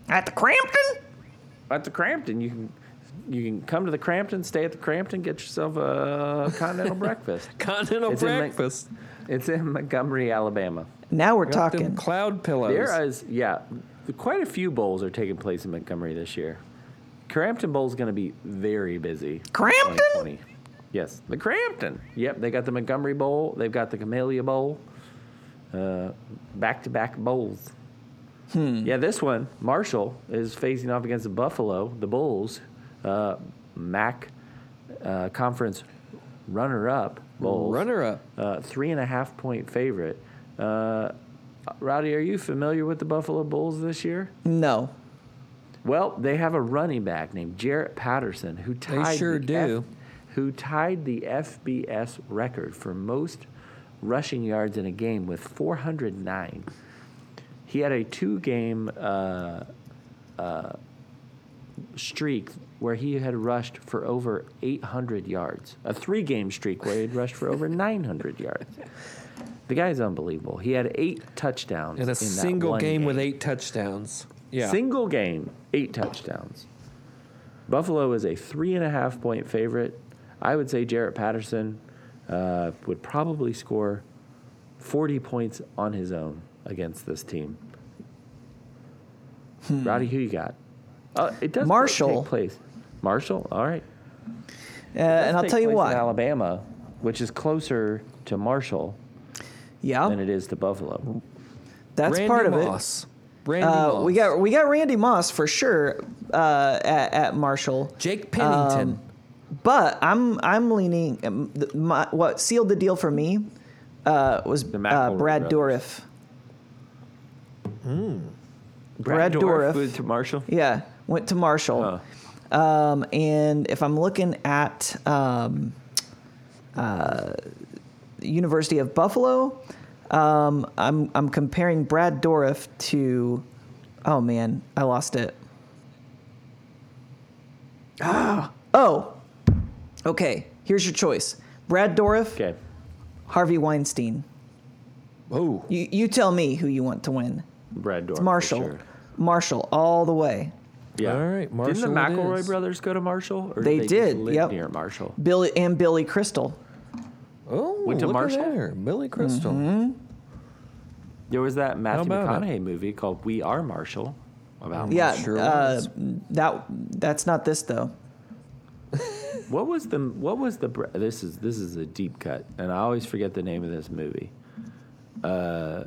At the Crampton? At the Crampton, you can you can come to the Crampton, stay at the Crampton, get yourself a continental [laughs] breakfast. Continental It's in Mc- breakfast. It's in Montgomery, Alabama. Now we're Got them talking. cloud pillows. There is, yeah, quite a few bowls are taking place in Montgomery this year. Crampton Bowl is going to be very busy. Crampton? Yes, the Crampton. Yep, they got the Montgomery Bowl. They've got the Camellia Bowl. Uh, back-to-back bowls. Hmm. Yeah, this one, Marshall is facing off against the Buffalo, the Bulls, uh, MAC uh, conference runner-up Bulls. runner up. Uh, three and a half point favorite. Rowdy, are you familiar with the Buffalo Bulls this year? No. Well, they have a running back named Jaret Patterson who tied they sure the do. who tied the FBS record for most rushing yards in a game with 409. He had a two-game uh, uh, streak where he had rushed for over 800 yards. A three-game streak where he had rushed for over [laughs] 900 yards. The guy's unbelievable. He had eight touchdowns In a that single one game, with eight touchdowns. Yeah. Single game, eight touchdowns. Buffalo is a three and a half point favorite. I would say Jaret Patterson uh, would probably score 40 points on his own against this team. Rowdy, who you got? Uh, it does Marshall. take place. Marshall, all right. Uh, and I'll tell you place in what. Alabama, which is closer to Marshall Yeah, than it is to Buffalo. that's Randy part of it. Randy Uh, Moss. we got we got Randy Moss for sure uh, at, at Marshall. Jake Pennington. Um, But I'm I'm leaning. um, the- My, what sealed the deal for me uh, was uh, McElroy Brad brothers. Dourif. Brad Dorff Dourif. went to Marshall. Yeah, went to Marshall. Um, and if I'm looking at um, uh, University of Buffalo, um, I'm I'm comparing Brad Dourif to. Oh man, I lost it. Ah. Oh. Okay. Here's your choice: Brad Dourif, Okay. Harvey Weinstein. oh, You you tell me who you want to win. Brad Dorff. It's for Marshall. sure. Marshall all the way. Yeah. All right, Didn't the it McElroy brothers go to Marshall? Or They just did, live yep. near Marshall. Billy and Billy Crystal. Oh, Went to look at Marshall? there. Billy Crystal. Mm-hmm. There was that Matthew about it? McConaughey movie called We Are Marshall about Yeah, Marshall. sure uh, that that's not this though. [laughs] What was the what was the this is this is a deep cut and I always forget the name of this movie. Uh,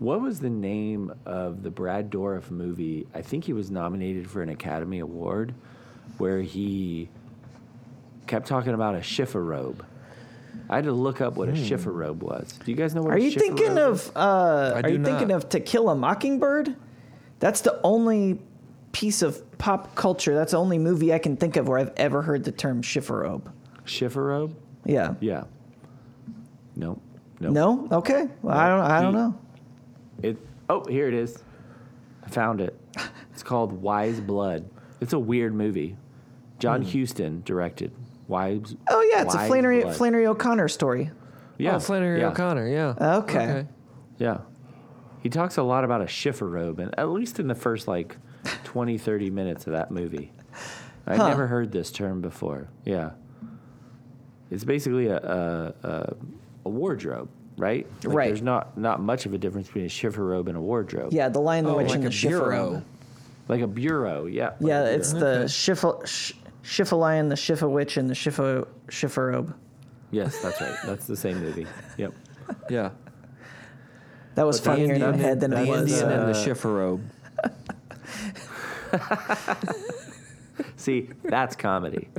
what was the name of the Brad Dourif movie? I think he was nominated for an Academy Award, where he kept talking about a Schiffer robe. I had to look up what a Schiffer robe was. Do you guys know what? Are a you Schiffer thinking robe is? of uh, I Are do you thinking not. of To Kill a Mockingbird? That's the only piece of pop culture. That's the only movie I can think of where I've ever heard the term chifforobe. Schiffer robe? Yeah. Yeah. No. No. No. Okay. Well, I don't. I don't know. It. Oh, here it is. I found it. It's called Wise Blood. It's a weird movie. John Huston directed. Wise. Hmm. Oh yeah, it's a Flannery Blood. Flannery O'Connor story. Yeah. Oh, Flannery yeah. O'Connor. Yeah. Okay. Yeah. He talks a lot about a Schiffer robe, and at least in the first like 20, 30 minutes of that movie. I Huh. never heard this term before. Yeah. It's basically a, a, a, a wardrobe right? Like, Right. There's not not much of a difference between a shiffer robe and a wardrobe. Yeah, the Lion, the Oh, Witch, like and a the Schiffer bureau. robe. Like a bureau. Yeah. like Yeah, a it's bureau. the Schiffer, Sch- Schiffer Lion, the Schiffer Witch, and the Schiffer Schiffer robe. Yes, that's right. That's the same movie. Yep. Yeah. That was But the funnier in my Indian- head than the it was. Indian and the uh, robe. [laughs] See, that's comedy. [laughs]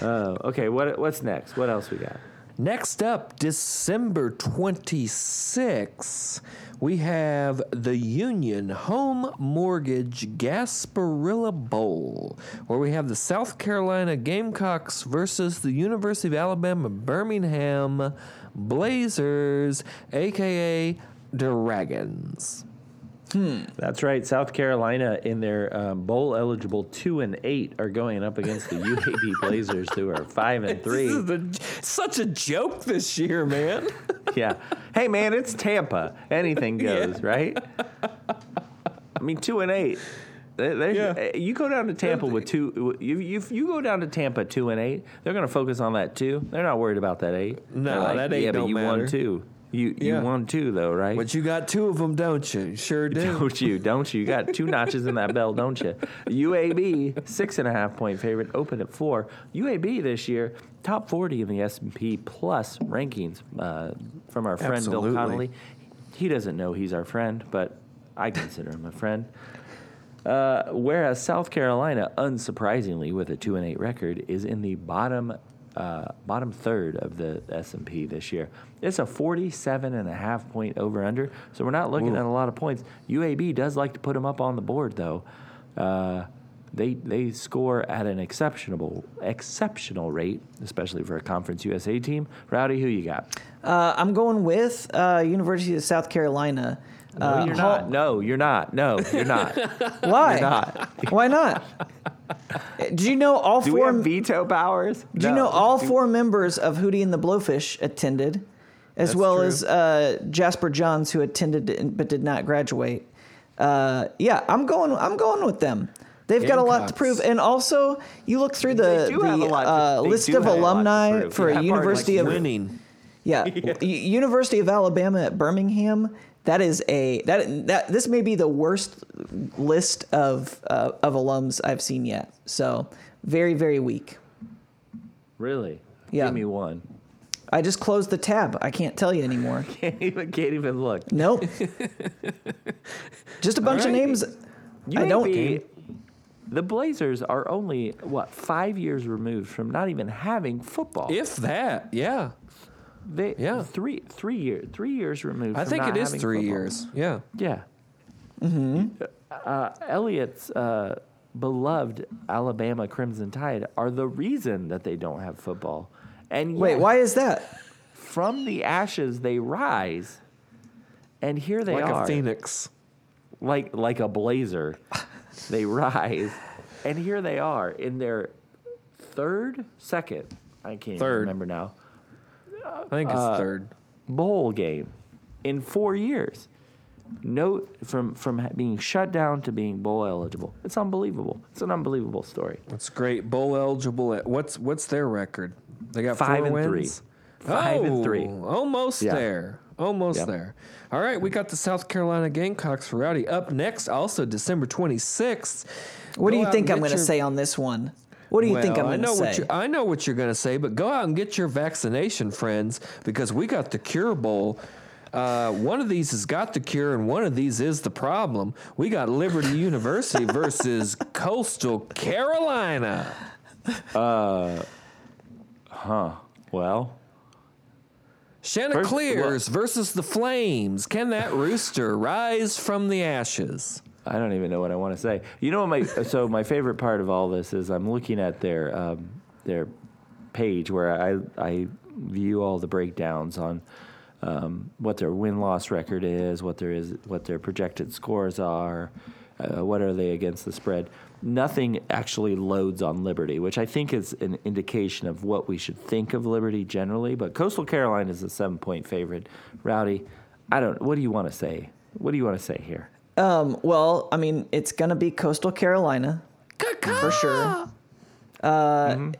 Oh, okay. What what's next? What else we got? Next up, December 26th, we have the Union Home Mortgage Gasparilla Bowl, where we have the South Carolina Gamecocks versus the University of Alabama Birmingham Blazers, aka Dragons. That's right. South Carolina in their um, bowl eligible two and eight are going up against the UAB [laughs] Blazers, who are five and three. This is a- such a joke this year, man. [laughs] Yeah. Hey man, it's Tampa. Anything [laughs] goes, right? I mean, two and eight. There's- Yeah. eh, You go down to Tampa with two. You, you, you go down to Tampa two and eight, they're going to focus on that two. They're not worried about that eight. No, like, that eight Yeah, but don't you matter." won two. You you Yeah. won two though, right? But you got two of them, don't you? Sure [laughs] do. Don't you? Don't you? You got two notches in that [laughs] belt, don't you? UAB six and a half point favorite, open at four. UAB this year top forty in the S and P Plus rankings uh, from our friend Absolutely. Bill Connelly. He doesn't know he's our friend, but I consider him a friend. Uh, whereas South Carolina, unsurprisingly, with a two and eight record, is in the bottom uh, bottom third of the S and P this year. It's a 47 and a half point over under, so we're not looking Ooh. at a lot of points. UAB does like to put them up on the board, though. Uh, they they score at an exceptional exceptional rate, especially for a Conference USA team. Rowdy, who you got? Uh, I'm going with uh, University of South Carolina. No, Uh, you're not. No, you're not. No, you're not. [laughs] Why? You're not. Why not? Do you know all Do we four? have veto powers? Do you know all four members of Hootie and the Blowfish attended, as That's well true. as uh, Jasper Johns, who attended but did not graduate? Uh, yeah, I'm going. I'm going with them. They've got a lot to prove, and also you look through the do a the to- uh, list of have a lot to alumni for Yeah, part University like, of Winning. yeah, [laughs] U- University of Alabama at Birmingham. That is a that that this may be the worst list of uh, of alums I've seen yet. So very very weak. Really? Yeah. Give me one. I just closed the tab. I can't tell you anymore. [laughs] Can't even can't even look. Nope. just a bunch of right. names. I don't. UAB The Blazers are only what five years removed from not even having football. If that, yeah. They, yeah. three three years three years removed. I think it is three football. years. Yeah. Yeah. Mm-hmm. Uh, Elliot's uh, beloved Alabama Crimson Tide are the reason that they don't have football. And Wait, why is that? From the ashes they rise, and here they like are, like a phoenix. like like a blazer. they rise, and here they are in their third, second. I can't Third. remember now. I think it's Uh, third. bowl game in four years. No, from from being shut down to being bowl eligible. It's unbelievable. It's an unbelievable story. That's great. Bowl eligible. At, what's what's their record? They got Five four and three. wins. Five and Oh, three. Almost Yeah. there. Almost Yep. there. All right, we got the South Carolina Gamecocks for Rowdy. Up next, also December 26th. What do you think I'm going to your- say on this one? What do you think I'm going to what say? you I know what you're going to say, but go out and get your vaccination, friends, because we got the Cure Bowl. Uh, one of these has got the cure, and one of these is the problem. We got Liberty [laughs] University versus Coastal Carolina. Uh, huh. Well, Chanticleers versus the Flames. Can that rooster rise from the ashes? I don't even know what I want to say. You know, my [laughs] so my favorite part of all this is I'm looking at their um, their page where I I view all the breakdowns on um, what their win loss record is, what there is, what their projected scores are, uh, what are they against the spread. Nothing actually loads on Liberty, which I think is an indication of what we should think of Liberty generally. But Coastal Carolina is a seven point favorite. Rowdy, I don't. What do you want to say? What do you want to say here? Um, well, I mean, it's going to be Coastal Carolina for sure. Uh,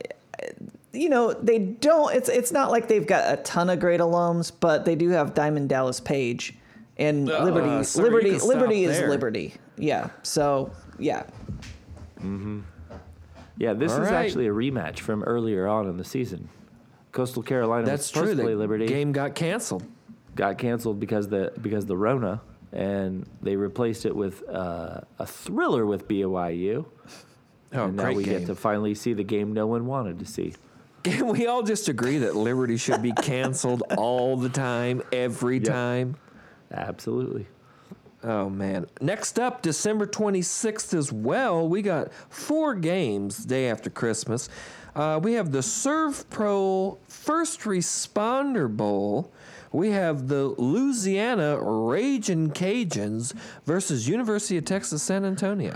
you know, they don't. It's it's not like they've got a ton of great alums, but they do have Diamond Dallas Page, and Uh, Liberty. sir, you Liberty. Liberty is there. Liberty. Yeah. So yeah. Mm-hmm. Yeah, this All is right. actually a rematch from earlier on in the season. Coastal Carolina That's was true. play The Liberty. game got canceled. got canceled because the because the Rona, and they replaced it with uh, a thriller with BYU. Oh, and now we game. get to finally see the game no one wanted to see. Can we all just agree that Liberty should be canceled [laughs] all the time, every Yep. time? Absolutely. Oh man. Next up, December 26th as well. We got four games day after Christmas. Uh, we have the Servpro First Responder Bowl. We have the Louisiana Raging Cajuns versus University of Texas San Antonio.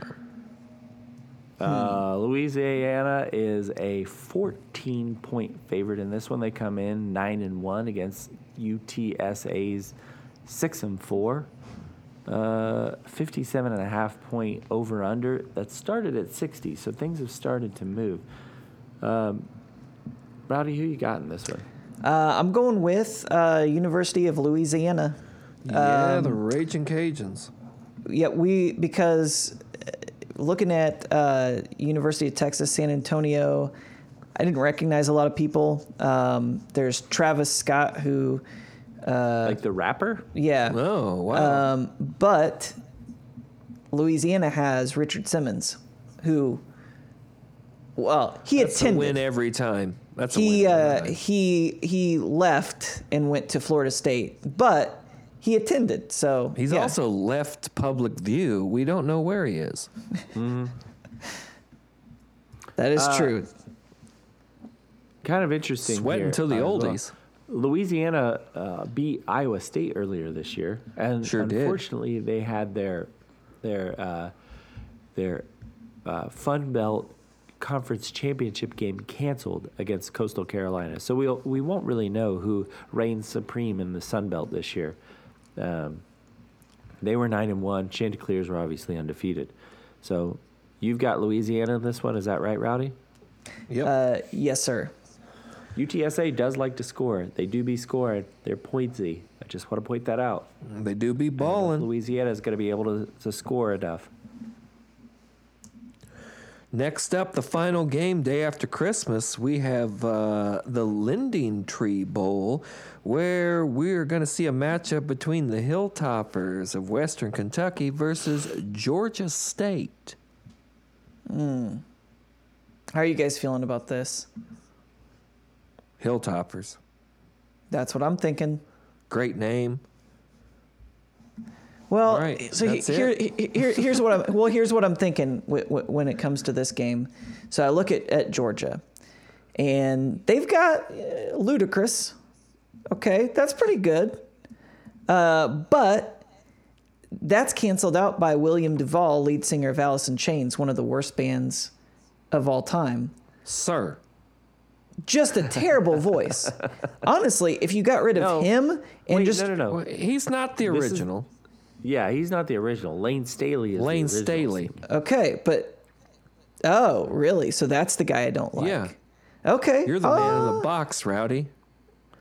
Uh, Louisiana is a 14 point favorite in this one. They come in nine and one against UTSA's six and four. Uh, 57 and a half point over under. That started at 60, so things have started to move. Um, Rowdy, who you got in this one? Uh, I'm going with uh, University of Louisiana. Yeah, the Raging Cajuns. Yeah, we because uh, looking at uh, University of Texas San Antonio, I didn't recognize a lot of people. Um, there's Travis Scott who, uh, like the rapper? yeah, Oh, wow. um, but Louisiana has Richard Simmons, who, well, he That's a attended. win every time. That's he win. uh, he he left and went to Florida State, but he attended. So He's yeah. also left public view. We don't know where he is. [laughs] that is uh, true. Kind of interesting. Sweating here, till the uh, as well. oldies. Louisiana uh, beat Iowa State earlier this year, and Sure did. unfortunately, they had their their uh, their uh, Sun Belt Conference Championship game canceled against Coastal Carolina. So we will we won't really know who reigns supreme in the Sun Belt this year. Um, they were nine and one. Chanticleers were obviously undefeated. So you've got Louisiana in this one. Is that right, Rowdy? Yep. Uh, yes, sir. UTSA does like to score. They do be scoring. They're pointsy. I just want to point that out. they do be balling. Louisiana is going to be able to, to score enough. Next up, the final game day after Christmas, we have uh, the LendingTree Bowl, where we're going to see a matchup between the Hilltoppers of Western Kentucky versus Georgia State. How are you guys feeling about this? Hilltoppers. That's what I'm thinking. Great name. Well, All right, so he- here, here, here's what I'm. [laughs] Well, here's what I'm thinking w- w- when it comes to this game. So I look at, at Georgia, and they've got uh, Ludacris. Okay, that's pretty good. Uh, but that's canceled out by William DuVall, lead singer of Alice in Chains, one of the worst bands of all time. Sir. Just a terrible voice. [laughs] Honestly, if you got rid of No. him and Wait, just no, no, no. He's not the This is- original. Yeah, he's not the original. Layne Staley is the Layne original. Staley. Okay, but oh, really? So that's the guy I don't like. Yeah. Okay. You're the man in the box, Rowdy.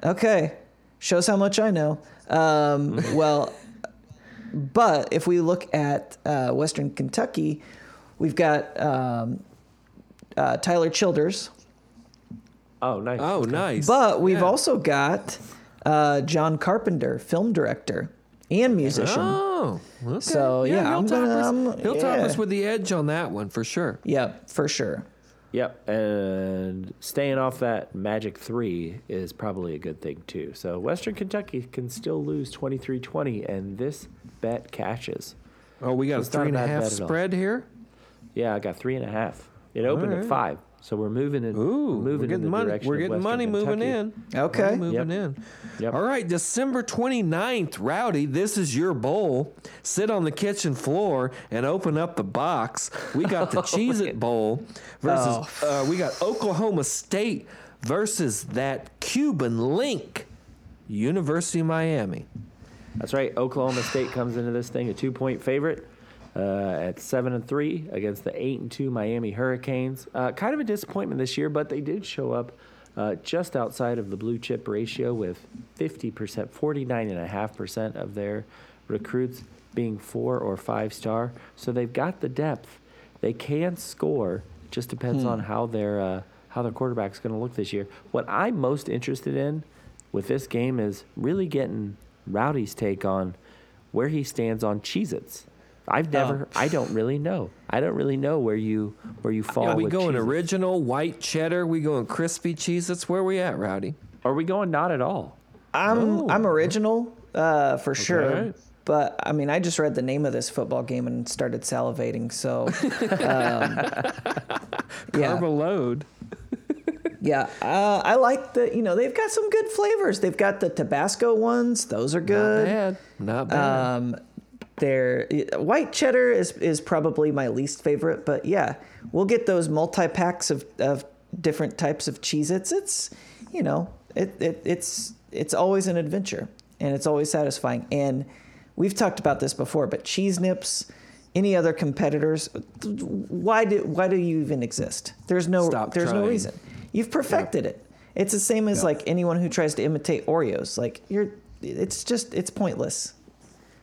Okay. Shows how much I know. Um, [laughs] well, but if we look at uh, Western Kentucky, we've got um, uh, Tyler Childers, Oh, nice. Oh, nice. but we've Yeah. also got uh, John Carpenter, film director and musician. Oh, okay. So, yeah, I'm gonna- Hilltoppers, I'm- um, Hilltoppers yeah. with the edge on that one for sure. Yep, for sure. Yep, and staying off that magic three is probably a good thing too. So Western Kentucky can still lose 23-20, and this bet cashes. Oh, we got It's a not three and a bad half bet at all. spread here. Yeah, I got three and a half. It opened right. at five, so we're moving in. Ooh, moving we're in getting the money. direction We're getting Western money moving in. Okay. Money moving Yep. in. Yep. All right, December 29th, Rowdy, this is your bowl. Sit on the kitchen floor and open up the box. We got the [laughs] Cheez It Bowl versus, Oh. uh, we got Oklahoma State versus that Cuban link, University of Miami. That's right. Oklahoma State comes into this thing a two-point favorite at seven and three against the eight and two Miami Hurricanes. Uh, kind of a disappointment this year, but they did show up uh, just outside of the blue chip ratio with 50%, 49.5% of their recruits being four or five star. So they've got the depth. They can score. Just depends on how their uh, how their quarterback's going to look this year. What I'm most interested in with this game is really getting Rowdy's take on where he stands on Cheez-Its. I've never. I don't really know. I don't really know where you where you fall. Are we with going Cheez-Its. original white cheddar? We going crispy cheese? That's where we at, Rowdy. Are we going not at all? I'm Oh. I'm original uh, for sure. But I mean, I just read the name of this football game and started salivating. So, [laughs] um, yeah, Carbo load. yeah. Uh, I like the. You know, they've got some good flavors. They've got the Tabasco ones; those are good. Not good. bad. Not bad. Um, they're white cheddar is is probably my least favorite, but yeah, we'll get those multi packs of, of different types of Cheez-Its. It's you know, it, it it's it's always an adventure and it's always satisfying. And we've talked about this before, but cheese nips, any other competitors, why do why do you even exist? There's no Stop there's no reason. You've perfected it. It's the same as like anyone who tries to imitate Oreos. Like you're it's just it's pointless.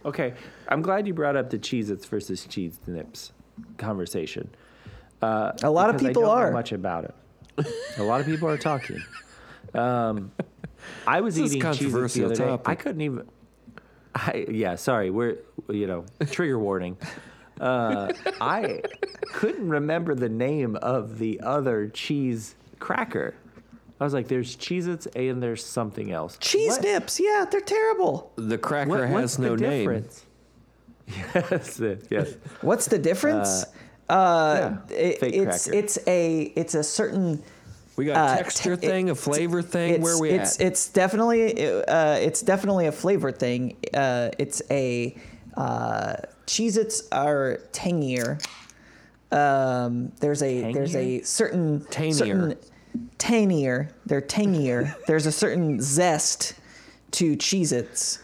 Okay, I'm glad you brought up the Cheez-Its versus Cheese Nips conversation. Uh, A lot of because I people don't know are. much about it. A lot of people are talking. Um, I was This eating Cheez-Its the controversial other day. topic. I couldn't even. I yeah, sorry. We're you know trigger warning. Uh, I couldn't remember the name of the other cheese cracker. I was like, "There's Cheez-Its and there's something else." Cheese What- nips, yeah, they're terrible. the cracker what- has what's no the name. difference? Yes, yes. What's the difference? Uh, yeah, it- fake it's cracker. it's a it's a certain We got uh, a texture te- thing, a flavor thing. It's, Where we it's at? it's definitely uh, it's definitely a flavor thing. Uh, it's a uh, Cheez-Its are tangier. Um, there's a there's a certain Tangier. certain tangier. They're tangier. there's a certain zest to Cheez-Its,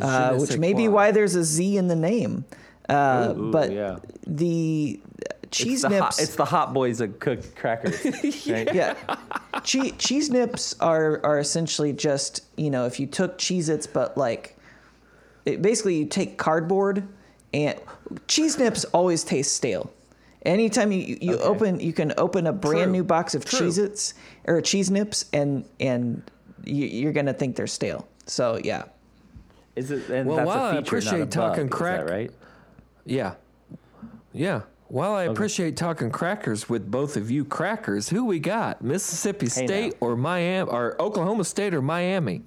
uh, which may be why there's a Z in the name. Uh, Ooh, but yeah. the cheese it's the nips. Hot, it's the hot boys of cooked crackers. [laughs] right? yeah. Che- cheese nips are are essentially just you know if you took Cheez Its but like it, basically you take cardboard and cheese nips always taste stale. Anytime you, you Okay. open you can open a brand True. new box of True. Cheez Its or cheese nips and and you, you're gonna think they're stale. So yeah. Is it? And Well, that's while I a feature, appreciate a talking bug, crack- Is that right? Yeah. Yeah. While I appreciate talking crackers with both of you crackers, who we got? Mississippi Hey, State or Miami or Oklahoma State or Miami?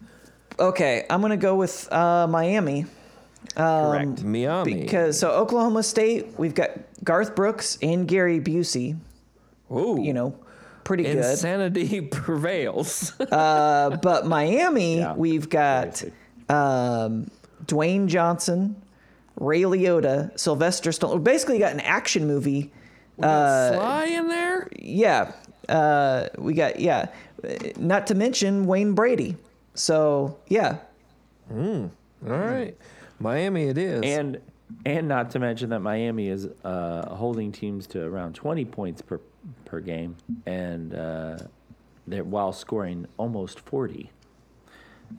Okay, I'm gonna go with uh, Miami. Correct. Miami. Because so Oklahoma State, we've got Garth Brooks and Gary Busey. Ooh. You know, pretty good. Insanity [laughs] prevails. Uh, but Miami, Yeah, we've got very um, Dwayne Johnson, Ray Liotta, Sylvester Stallone. We basically got an action movie. Uh, Sly in there? yeah, uh, we got yeah. Not to mention Wayne Brady. So yeah, All right. Miami it is. And and not to mention that Miami is uh, holding teams to around 20 points per per game, and uh, they're while scoring almost 40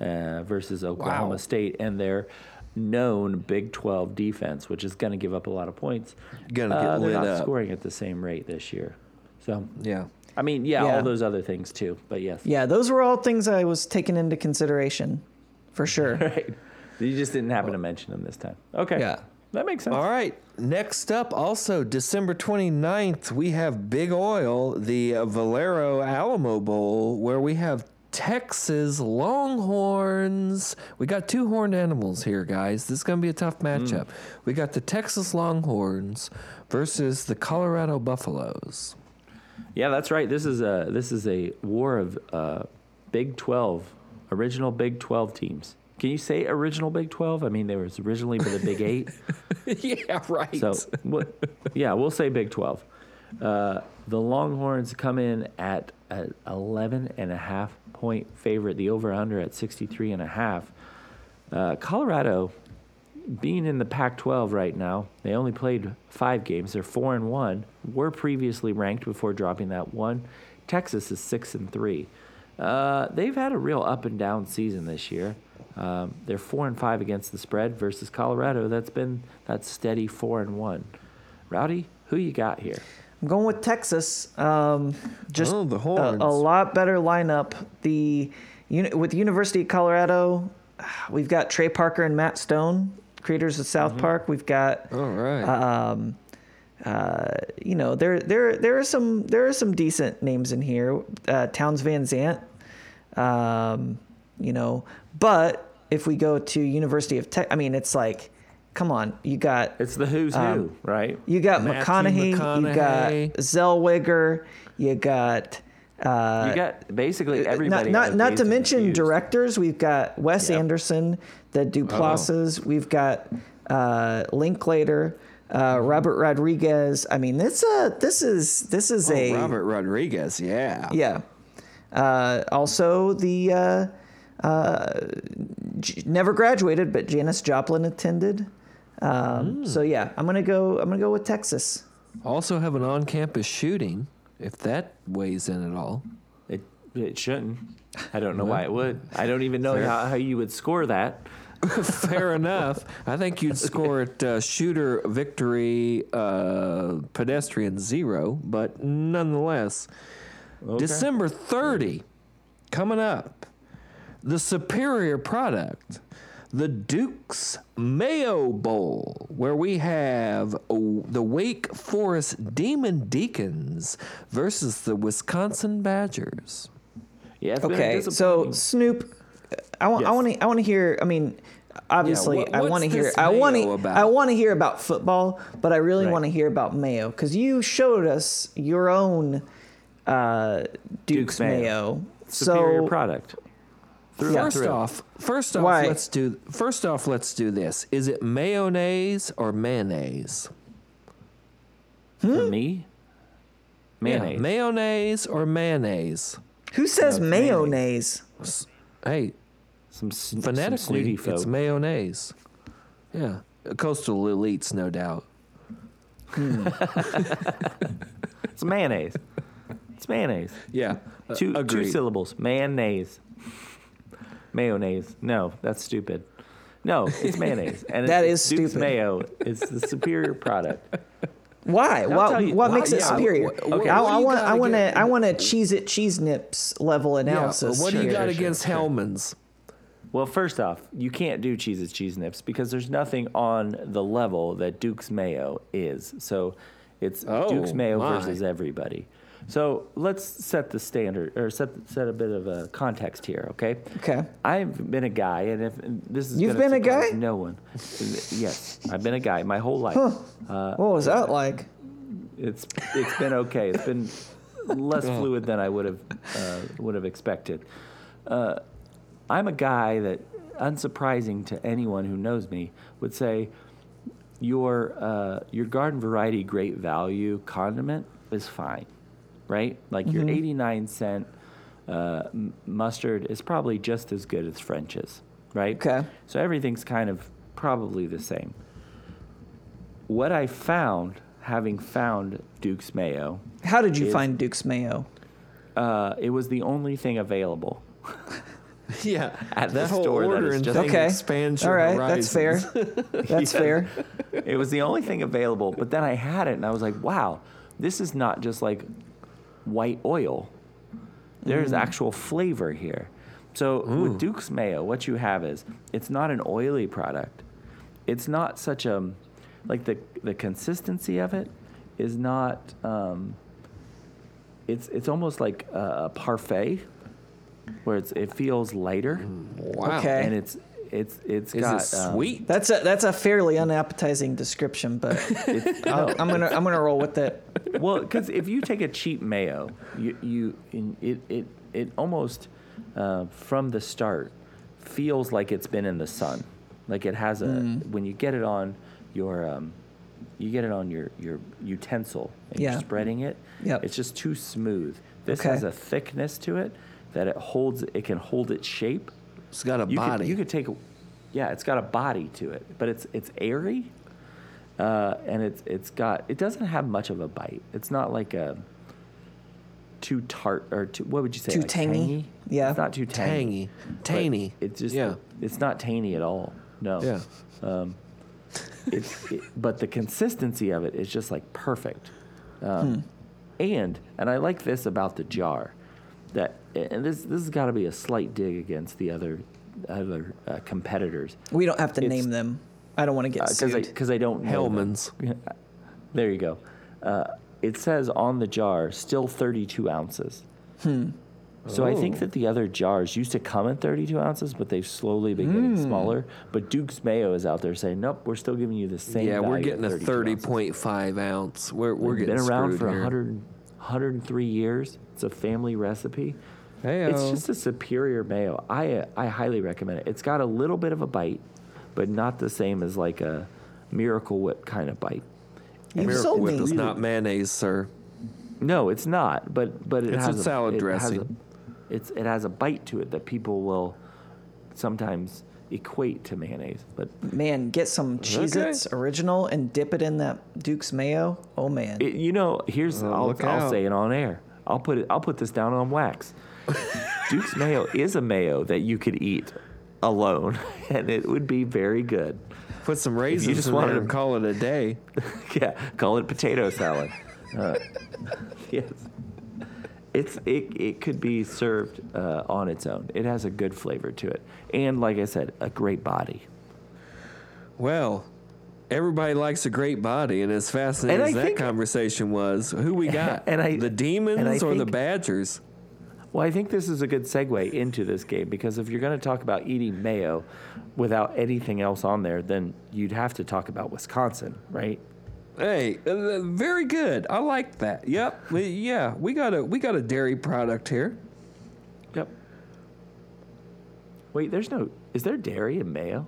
uh, versus Oklahoma Wow. State and their known Big 12 defense, which is going to give up a lot of points. Gonna get uh, they're lit not up. scoring at the same rate this year. So yeah. I mean, yeah, Yeah. all those other things too. But yes, yeah, those were all things I was taking into consideration, for [laughs] sure. right. You just didn't happen to mention them this time. Okay. Yeah. That makes sense. All right. Next up, also December 29th, we have Big Oil, the Valero Alamo Bowl, where we have Texas Longhorns. We got two horned animals here, guys. This is going to be a tough matchup. We got the Texas Longhorns versus the Colorado Buffaloes. Yeah, that's right. This is a this is a war of uh, Big Twelve, original Big Twelve teams. Can you say original Big Twelve? I mean, there was originally for the Big Eight. [laughs] yeah, right. So, what, yeah, we'll say Big 12. Uh, the Longhorns come in at an 11 and a half point favorite, the over under at 63 and a half. Uh, Colorado, being in the Pac 12 right now, they only played five games. They're 4 and 1, were previously ranked before dropping that one. Texas is 6 and 3. Uh, they've had a real up and down season this year. Um, they're four and five against the spread versus Colorado. That's been that steady four and one. Rowdy, who you got here? I'm going with Texas. Um, just Oh, the a, Horns. a lot better lineup. The with the University of Colorado, we've got Trey Parker and Matt Stone, creators of South Park. We've got All right. um, uh, you know, there there there are some there are some decent names in here. Uh, Townes Van Zandt, um, you know, but if we go to University of Tech, I mean, it's like, come on, you got It's the who's who, Um, right? you got Matthew McConaughey, you got McConaughey. Zellweger, you got. Uh, You got basically everybody. not not, not to mention Confused. directors. We've got Wes Yep. Anderson, the Duplasses. We've got uh, Linklater, uh, Robert Rodriguez. I mean, this uh, this is this is a Oh, Robert Rodriguez, yeah. yeah. Uh, also, the uh, uh, J- never graduated, but Janis Joplin attended. Um, Hmm. So yeah, I'm gonna go. I'm gonna go with Texas. Also have an on-campus shooting, if that weighs in at all. It it shouldn't. I don't know why it would. I don't even know how, how you would score that. [laughs] Fair enough. I think you'd [laughs] score it uh, shooter victory uh, pedestrian zero, but nonetheless, Okay. December 30 coming up. The superior product, the Duke's Mayo Bowl, where we have oh, the Wake Forest Demon Deacons versus the Wisconsin Badgers. Yeah. It's been a Okay, so Snoop, I want I want to I want to hear. I mean, obviously, what- I want to hear. I want to about? I want to hear about football, but I really Right. want to hear about Mayo because you showed us your own uh, Duke's, Duke's Mayo. Mayo. superior So product. Through First through. off, first off, Why? let's do first off, let's do this. Is it mayonnaise or mayonnaise? Hmm? for me, mayonnaise. Yeah, mayonnaise or mayonnaise? who says No, it's mayonnaise? S- Hey, some, s- some phonetically, snooty folk. it's mayonnaise. Yeah, coastal elites, no doubt. Hmm. [laughs] It's mayonnaise. It's mayonnaise. Yeah, Two two syllables. Mayonnaise. Mayonnaise. No, that's stupid. No, it's mayonnaise. [laughs] And That it's is Duke's stupid. Mayo is the superior product. [laughs] Why? I'll What, you- what why- makes it yeah, superior? wh- wh- Okay. I, I want. I want to. I want to cheese it, cheese nips level Yeah, analysis. what do you here. got against sure, sure. Hellmann's? Well, first off, you can't do cheeses cheese nips because there's nothing on the level that Duke's Mayo is. So it's Oh, Duke's Mayo my. versus everybody. So let's set the standard or set set a bit of a context here, okay? Okay. I've been a guy, and if and this is You've been a guy? No one. yes, I've been a guy my whole life. Uh, What was that like? it's it's been okay. It's been less [laughs] fluid than I would have uh, would have expected. Uh, I'm a guy that, unsurprising to anyone who knows me, would say your uh, your garden variety great value condiment is fine, right? Like your 89 cent uh, m- mustard is probably just as good as French's, right? Okay. So everything's kind of probably the same. What I found, having found Duke's Mayo, How did you is- find Duke's Mayo? uh, it was the only thing available. [laughs] Yeah, [laughs] At the that whole store that is just- Okay. expands All your right, that's fair. [laughs] That's Yeah. fair. it was the only thing available. But then I had it, and I was like, "Wow, this is not just like white oil. There's mm. actual flavor here." So with Duke's Mayo, what you have is it's not an oily product. It's not such a like the the consistency of it is not. Um, it's it's almost like a, a parfait, where it's it feels lighter, mm, Wow. Okay. and it's it's it's Is got it um, sweet? That's a that's a fairly unappetizing description, but [laughs] it's, I'll- no, I'm gonna I'm gonna roll with it. well, because if you take a cheap mayo, you you it it it almost uh, from the start feels like it's been in the sun, like it has a when you get it on your um, you get it on your your utensil and Yeah. you're spreading it. Yep. It's just too smooth. This Okay. has a thickness to it that it holds. It can hold its shape. It's got a You body. Could, you could take, a, yeah, it's got a body to it, but it's it's airy, uh, and it's it's got it doesn't have much of a bite. It's not like a too tart or too, what would you say? Too like tangy? Yeah. It's not too tangy. Tangy, tangy. It's just yeah, it's not tangy at all. No. yeah. It's it, but the consistency of it is just like perfect. Um, And and I like this about the jar, that and this this has got to be a slight dig against the other other uh, competitors We don't have to It's- name them. I don't want to get because sued. Because I don't know. Hellmann's. [laughs] There you go. Uh, it says on the jar still 32 ounces. Hmm. So I think Oh. that the other jars used to come in 32 ounces, but they've slowly been getting smaller. But Duke's Mayo is out there saying, nope, we're still giving you the same. Yeah, we're value at getting a 32 thirty ounces." point five ounce. We're we're It's getting been around for here. 100, 103 years. It's a family recipe. Heyo. It's just a superior mayo. I uh, I highly recommend it. It's got a little bit of a bite, but not the same as like a Miracle Whip kind of bite. You've Miracle sold Whip me. is not mayonnaise, sir. No, it's not. But but it It's a has salad it has dressing. a- it's it has a bite to it that people will sometimes equate to mayonnaise. But Man, get some Cheez-Its original and dip it in that Duke's mayo. Oh man. it, you know, here's Oh, I'll, I'll say it on air. I'll put it. I'll put this down on wax. [laughs] Duke's mayo is a mayo that you could eat alone, [laughs] and it would be very good. Put some raisins You just in wanted there to- and call it a day. [laughs] yeah, call it potato salad. Uh, yes, it's it. It could be served uh, on its own. It has a good flavor to it, and like I said, a great body. Well, everybody likes a great body, and as fascinating And I as that think- conversation was, who we [laughs] got? And I- the demons I or the Badgers? Well, I think this is a good segue into this game because if you're going to talk about eating mayo without anything else on there, then you'd have to talk about Wisconsin, right? Hey, uh, very good. I like that. Yep. We, yeah, we got a we got a dairy product here. Yep. Wait, there's no. Is there dairy in mayo?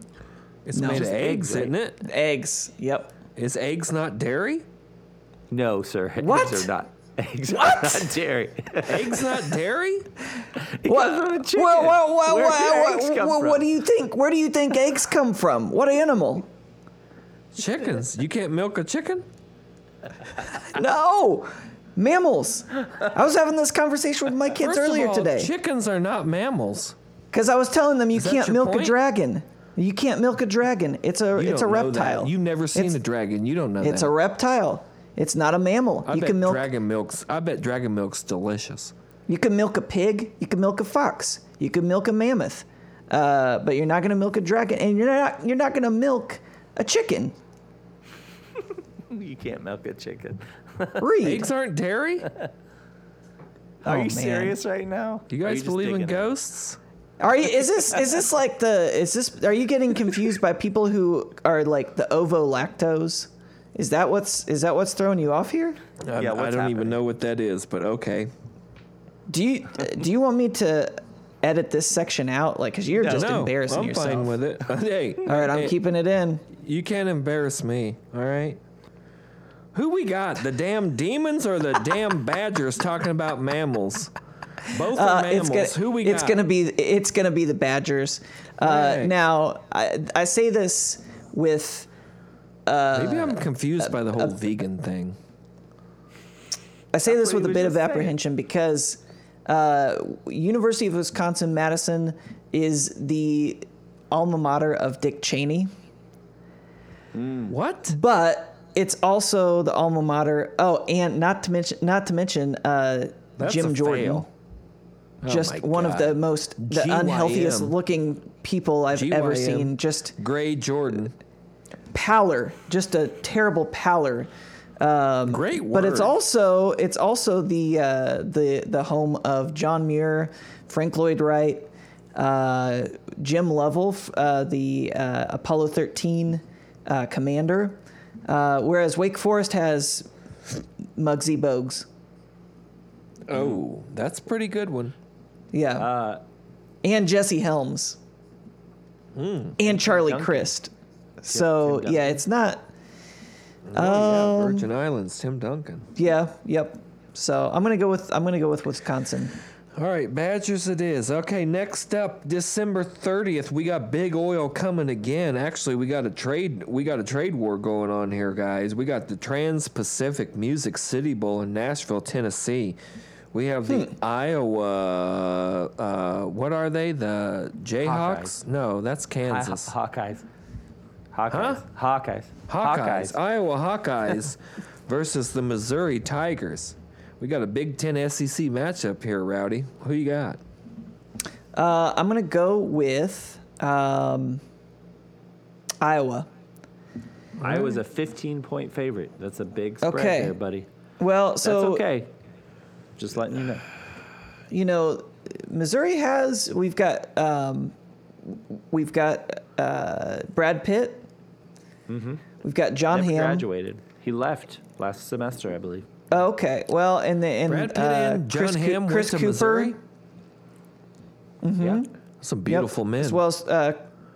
It's No. made of Just eggs, eggs, right? isn't it? Eggs. Yep. Is eggs not dairy? No, sir. What? Eggs are not. Eggs What? are not dairy. eggs not dairy? What? comes from a chicken. Well, well, well, Where do well, eggs well, come well, from? what do you think? Where do you think eggs come from? What animal? Chickens. You can't milk a chicken? [laughs] No, mammals. I was having this conversation with my kids First of earlier all, today Chickens are not mammals. because I was telling them you Is that can't your milk a point? dragon. You can't milk a dragon. It's a You it's a don't know that. reptile. You've never seen It's- a dragon. You don't know It's that. a reptile. It's not a mammal. I you bet can milk. dragon milk's. I bet dragon milk's delicious. You can milk a pig. You can milk a fox. You can milk a mammoth. Uh, but you're not going to milk a dragon, and you're not you're not going to milk a chicken. [laughs] You can't milk a chicken. Read. [laughs] Eggs aren't dairy. [laughs] Are Oh, you man. serious right now? Do you Or are guys just believe in digging it? ghosts? Are you? Is this? Is this like the? Is this? Are you getting confused by people who are like the ovo lactose? Is that what's? Is that what's throwing you off here? I, Yeah, I don't happening? even know what that is, but okay. Do you? Do you want me to edit this section out? Like, cause you're just no, embarrassing I'm yourself. fine with it. hey, All right, I'm hey, keeping it in. You can't embarrass me. All right. Who we got? The damn demons or the damn [laughs] badgers talking about mammals? Both are Uh, mammals. it's gonna, Who we got? It's gonna be. It's gonna be the Badgers. Uh, Right. Now, I, I say this with. uh, Maybe I'm confused by the whole vegan thing. I say this with a bit of just saying. apprehension because uh, University of Wisconsin Madison is the alma mater of Dick Cheney, What? but it's also the alma mater. Oh, and not to mention, not to mention uh, That's Jim Jordan, fail. Oh just my one of the most the GYM. unhealthiest looking people I've ever seen. Just Gray Jordan. pallor, just a terrible pallor. Um, Great word. But it's also it's also the uh, the the home of John Muir, Frank Lloyd Wright, uh, Jim Lovell, uh, the uh, Apollo 13 uh, commander, uh, whereas Wake Forest has Muggsy Bogues. Oh, that's a pretty good one. Yeah, Uh, and Jesse Helms, Hmm. and Charlie Duncan. Christ. So Tim yeah, it's not. Oh, yeah, Virgin Islands, Tim Duncan. Yeah, yep. So I'm gonna go with I'm gonna go with Wisconsin. All right, Badgers it is. Okay, next up, December 30th, we got big oil coming again. Actually, we got a trade we got a trade war going on here, guys. We got the Trans-Pacific Music City Bowl in Nashville, Tennessee. We have the Iowa. Uh, what are they? The Jayhawks? No, that's Kansas. Hi- Hawkeyes. Hawkeyes. Hawkeyes. Hawkeyes, Iowa [laughs] Hawkeyes versus the Missouri Tigers. We got a Big Ten SEC matchup here, Rowdy. Who you got? Uh, I'm gonna go with um, Iowa. Iowa's a 15 point favorite. That's a big spread Okay. there, buddy. Well, That's so okay. Just letting you know. you know, Missouri has we've got um, we've got uh, Brad Pitt. We've got Jon Never Hamm. graduated. He left last semester, I believe. Okay, well, and the and Brad Pitt uh, and Jon Chris, Coo- Hamm Chris went to Cooper. Missouri. Yeah. Some Yep, beautiful men. As well as uh,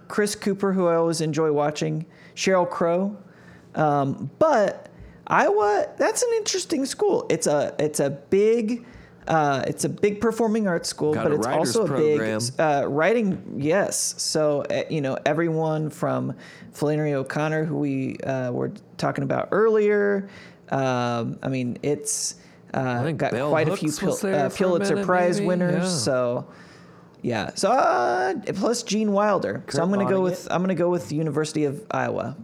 Chris Cooper, who I always enjoy watching, Sheryl Crow. Um, but Iowa, that's an interesting school. It's a it's a big uh, it's a big performing arts school, Got but it's writers also a big uh, writing. Yes, so uh, you know everyone from Flannery O'Connor, who we uh, were talking about earlier. Um, I mean, it's uh, think got Bell quite a few was Pul- uh, Pulitzer minute, Prize maybe? winners. Yeah. So. Yeah. So uh, plus Gene Wilder. so I'm gonna go with I'm gonna go with the University of Iowa.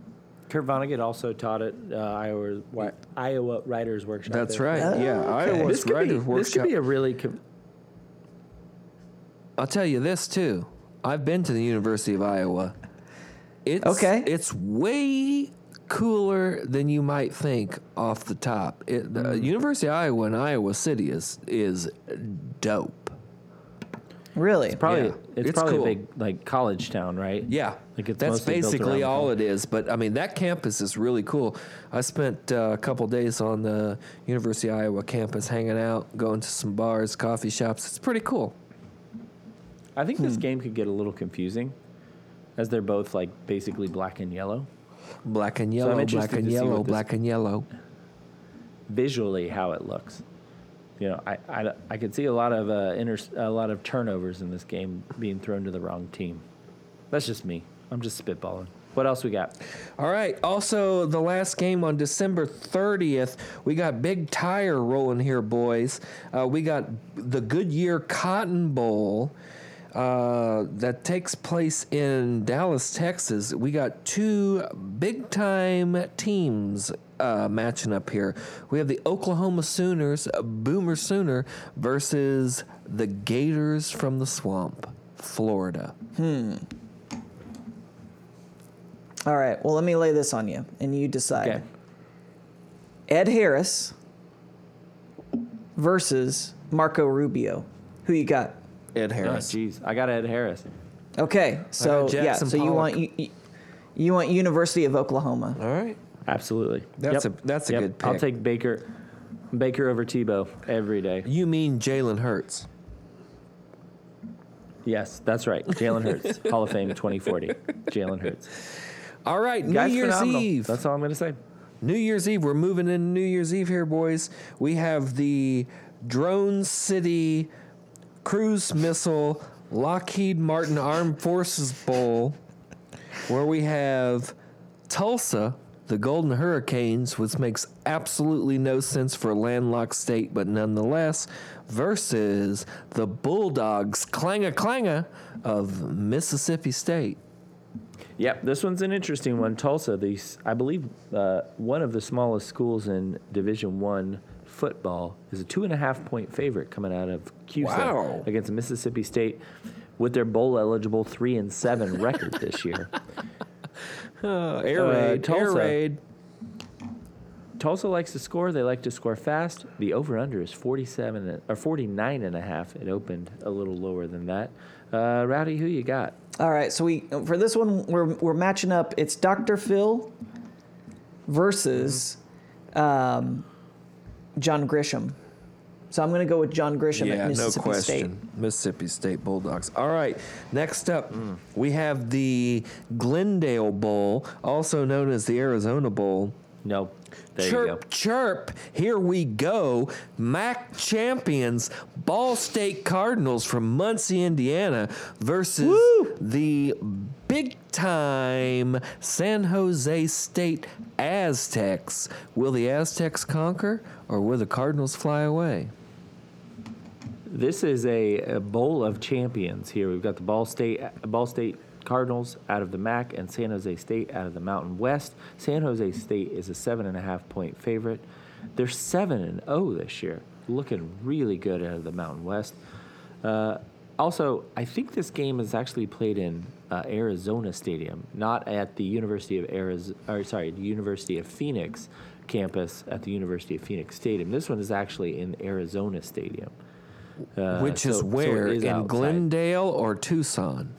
Kurt Vonnegut also taught at uh, Iowa, Wi- Iowa Writers Workshop. That's there. right. Oh, yeah, okay. Iowa's This could, be, Writers this could be a really. Com- I'll tell you this too. I've been to the University of Iowa. It's Okay. It's way cooler than you might think off the top. It, the Mm. University of Iowa in Iowa City is is dope. Really? probably Yeah, it's, it's probably cool. a big like college town, right? Yeah, Like it's that's basically all it is. But I mean, that campus is really cool. I spent uh, a couple days on the University of Iowa campus, hanging out, going to some bars, coffee shops. It's pretty cool. I think Hmm. this game could get a little confusing, as they're both like basically black and yellow. Black and So yellow, black and yellow, black and yellow. Visually, how it looks. You know, I, I, I could see a lot of uh, inter, a lot of turnovers in this game being thrown to the wrong team. That's just me. I'm just spitballing. What else we got? All right. Also, the last game on December 30th, we got Big Tire rolling here, boys. Uh, we got the Goodyear Cotton Bowl uh, that takes place in Dallas, Texas. We got two big time teams uh, matching up here. We have the Oklahoma Sooners, Boomer Sooner, versus the Gators from the Swamp, Florida. Hmm. All right. Well, let me lay this on you, and you decide. Okay. Ed Harris versus Marco Rubio. Who you got? Ed Oh, Harris. jeez, I got Ed Harris. Okay. So yeah. Jackson So you want Pollock. you, you want University of Oklahoma. All right. Absolutely. That's Yep. a- that's a Yep. good Pick. I'll take Baker, Baker over Tebow every day. You mean Jalen Hurts? Yes, that's right. Jalen Hurts, [laughs] Hall of Fame 2040. Jalen Hurts. All right, New Guy's Year's phenomenal. Eve. That's all I'm going to say. New Year's Eve. We're moving in New Year's Eve here, boys. We have the Drone City Cruise Missile Lockheed Martin Armed Forces Bowl, where we have Tulsa, the Golden Hurricanes, which makes absolutely no sense for a landlocked state, but nonetheless, versus the Bulldogs, clanger clanger of Mississippi State. Yep, this one's an interesting one. Tulsa, these I believe uh, one of the smallest schools in Division One football is a two and a half point favorite coming out of CUSA Wow. against Mississippi State with their bowl eligible three and seven record this year. [laughs] Uh, air Uh, raid, air Tulsa. raid. Tulsa likes to score. They like to score fast. The over under is 47 or 49 and a half. It opened a little lower than that. Uh, Rowdy, who you got? All right. So we for this one we're we're matching up. It's Dr. Phil versus um, John Grisham. So I'm going to go with John Grisham Yeah, at no Mississippi question. State. Mississippi State Bulldogs. All right, next up, Mm. we have the Glendale Bowl, also known as the Arizona Bowl. No. There chirp, you go. chirp. Here we go. MAC champions, Ball State Cardinals from Muncie, Indiana, versus the big time San Jose State Aztecs. Will the Aztecs conquer or will the Cardinals fly away? This is a, a bowl of champions here. We've got the Ball State Ball State Cardinals out of the MAC and San Jose State out of the Mountain West. San Jose State is a seven and a half point favorite. They're seven and zero this year, looking really good out of the Mountain West. Uh, also, I think this game is actually played in uh, Arizona Stadium, not at the University of Arizona. Or sorry, the University of Phoenix campus at the University of Phoenix Stadium. This one is actually in Arizona Stadium. Uh, Which so- is so where? is in outside. Glendale or Tucson?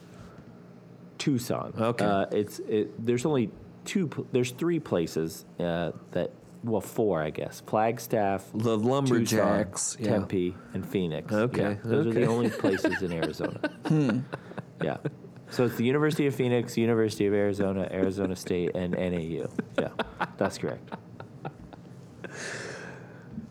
Tucson. Okay. Uh, it's it, there's only two. There's three places uh, that well four I guess. Flagstaff, The Lumberjacks, Tucson, yeah. Tempe, and Phoenix. Okay, Yeah, those are the only [laughs] places in Arizona. Yeah. So it's the University of Phoenix, University of Arizona, Arizona State, and NAU. Yeah, that's correct.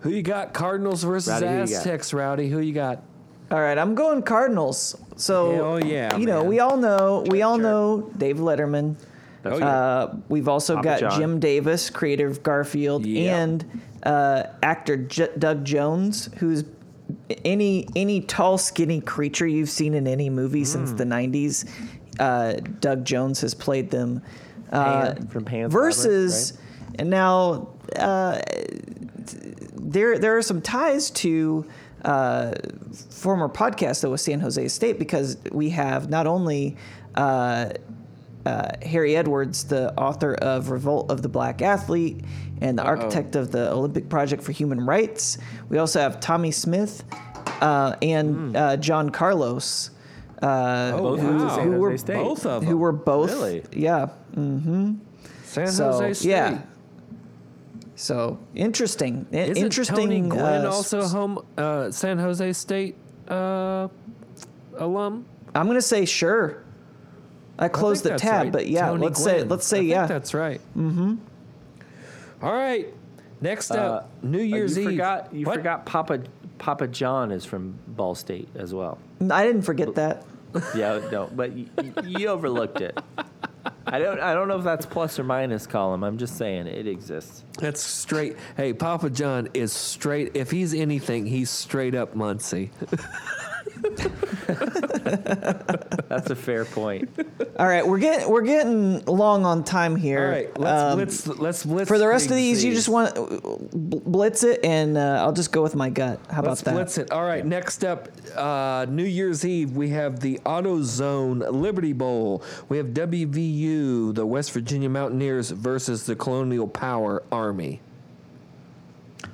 Who you got? Cardinals versus Rowdy, who you got? Aztecs. Rowdy, who you got? All right, I'm going Cardinals. So Hell yeah, you know man. we all know we all Sure. know Dave Letterman. That's Oh, yeah. Uh, we've also Papa got John. Jim Davis, creator of Garfield, Yeah. and uh, actor J- Doug Jones, who's any any tall, skinny creature you've seen in any movie since Hmm. the '90s. Uh, Doug Jones has played them. Uh, Pan from Pan's versus, Labyrinth, and now uh, there there are some ties to uh, former podcast that was San Jose State because we have not only uh, Harry Edwards, the author of Revolt of the Black Athlete and the architect of the Olympic Project for Human Rights. We also have Tommie Smith uh, and uh, John Carlos. Uh, Oh, Both went wow. Who were Both of them. who were both Really? yeah San so Jose State. yeah so interesting I- Isn't interesting Tony Gwynn uh, also home uh, San Jose State uh, alum? i'm gonna say sure i I closed the tab right. but yeah Tony let's say let's I say think yeah that's right. Mm-hmm. All right. Next up, Uh, New Uh, Year's you Eve. Forgot, you What? forgot Papa Papa John is from Ball State as well. i didn't forget that Yeah, no, but you, you overlooked it. I don't. I don't know if that's plus or minus column. I'm just saying it exists. That's straight. Hey, Papa John is straight. If he's anything, he's straight up Muncie. [laughs] [laughs] That's a fair point. all right we're getting we're getting long on time here All right, let's Um, let's let's blitz for the rest of these. these you just want bl- blitz it and uh, i'll just go with my gut how about Let's that blitz it. All right, next up, uh, New Year's Eve, we have the AutoZone Liberty Bowl. We have WVU, the West Virginia Mountaineers, versus the Colonial Power Army.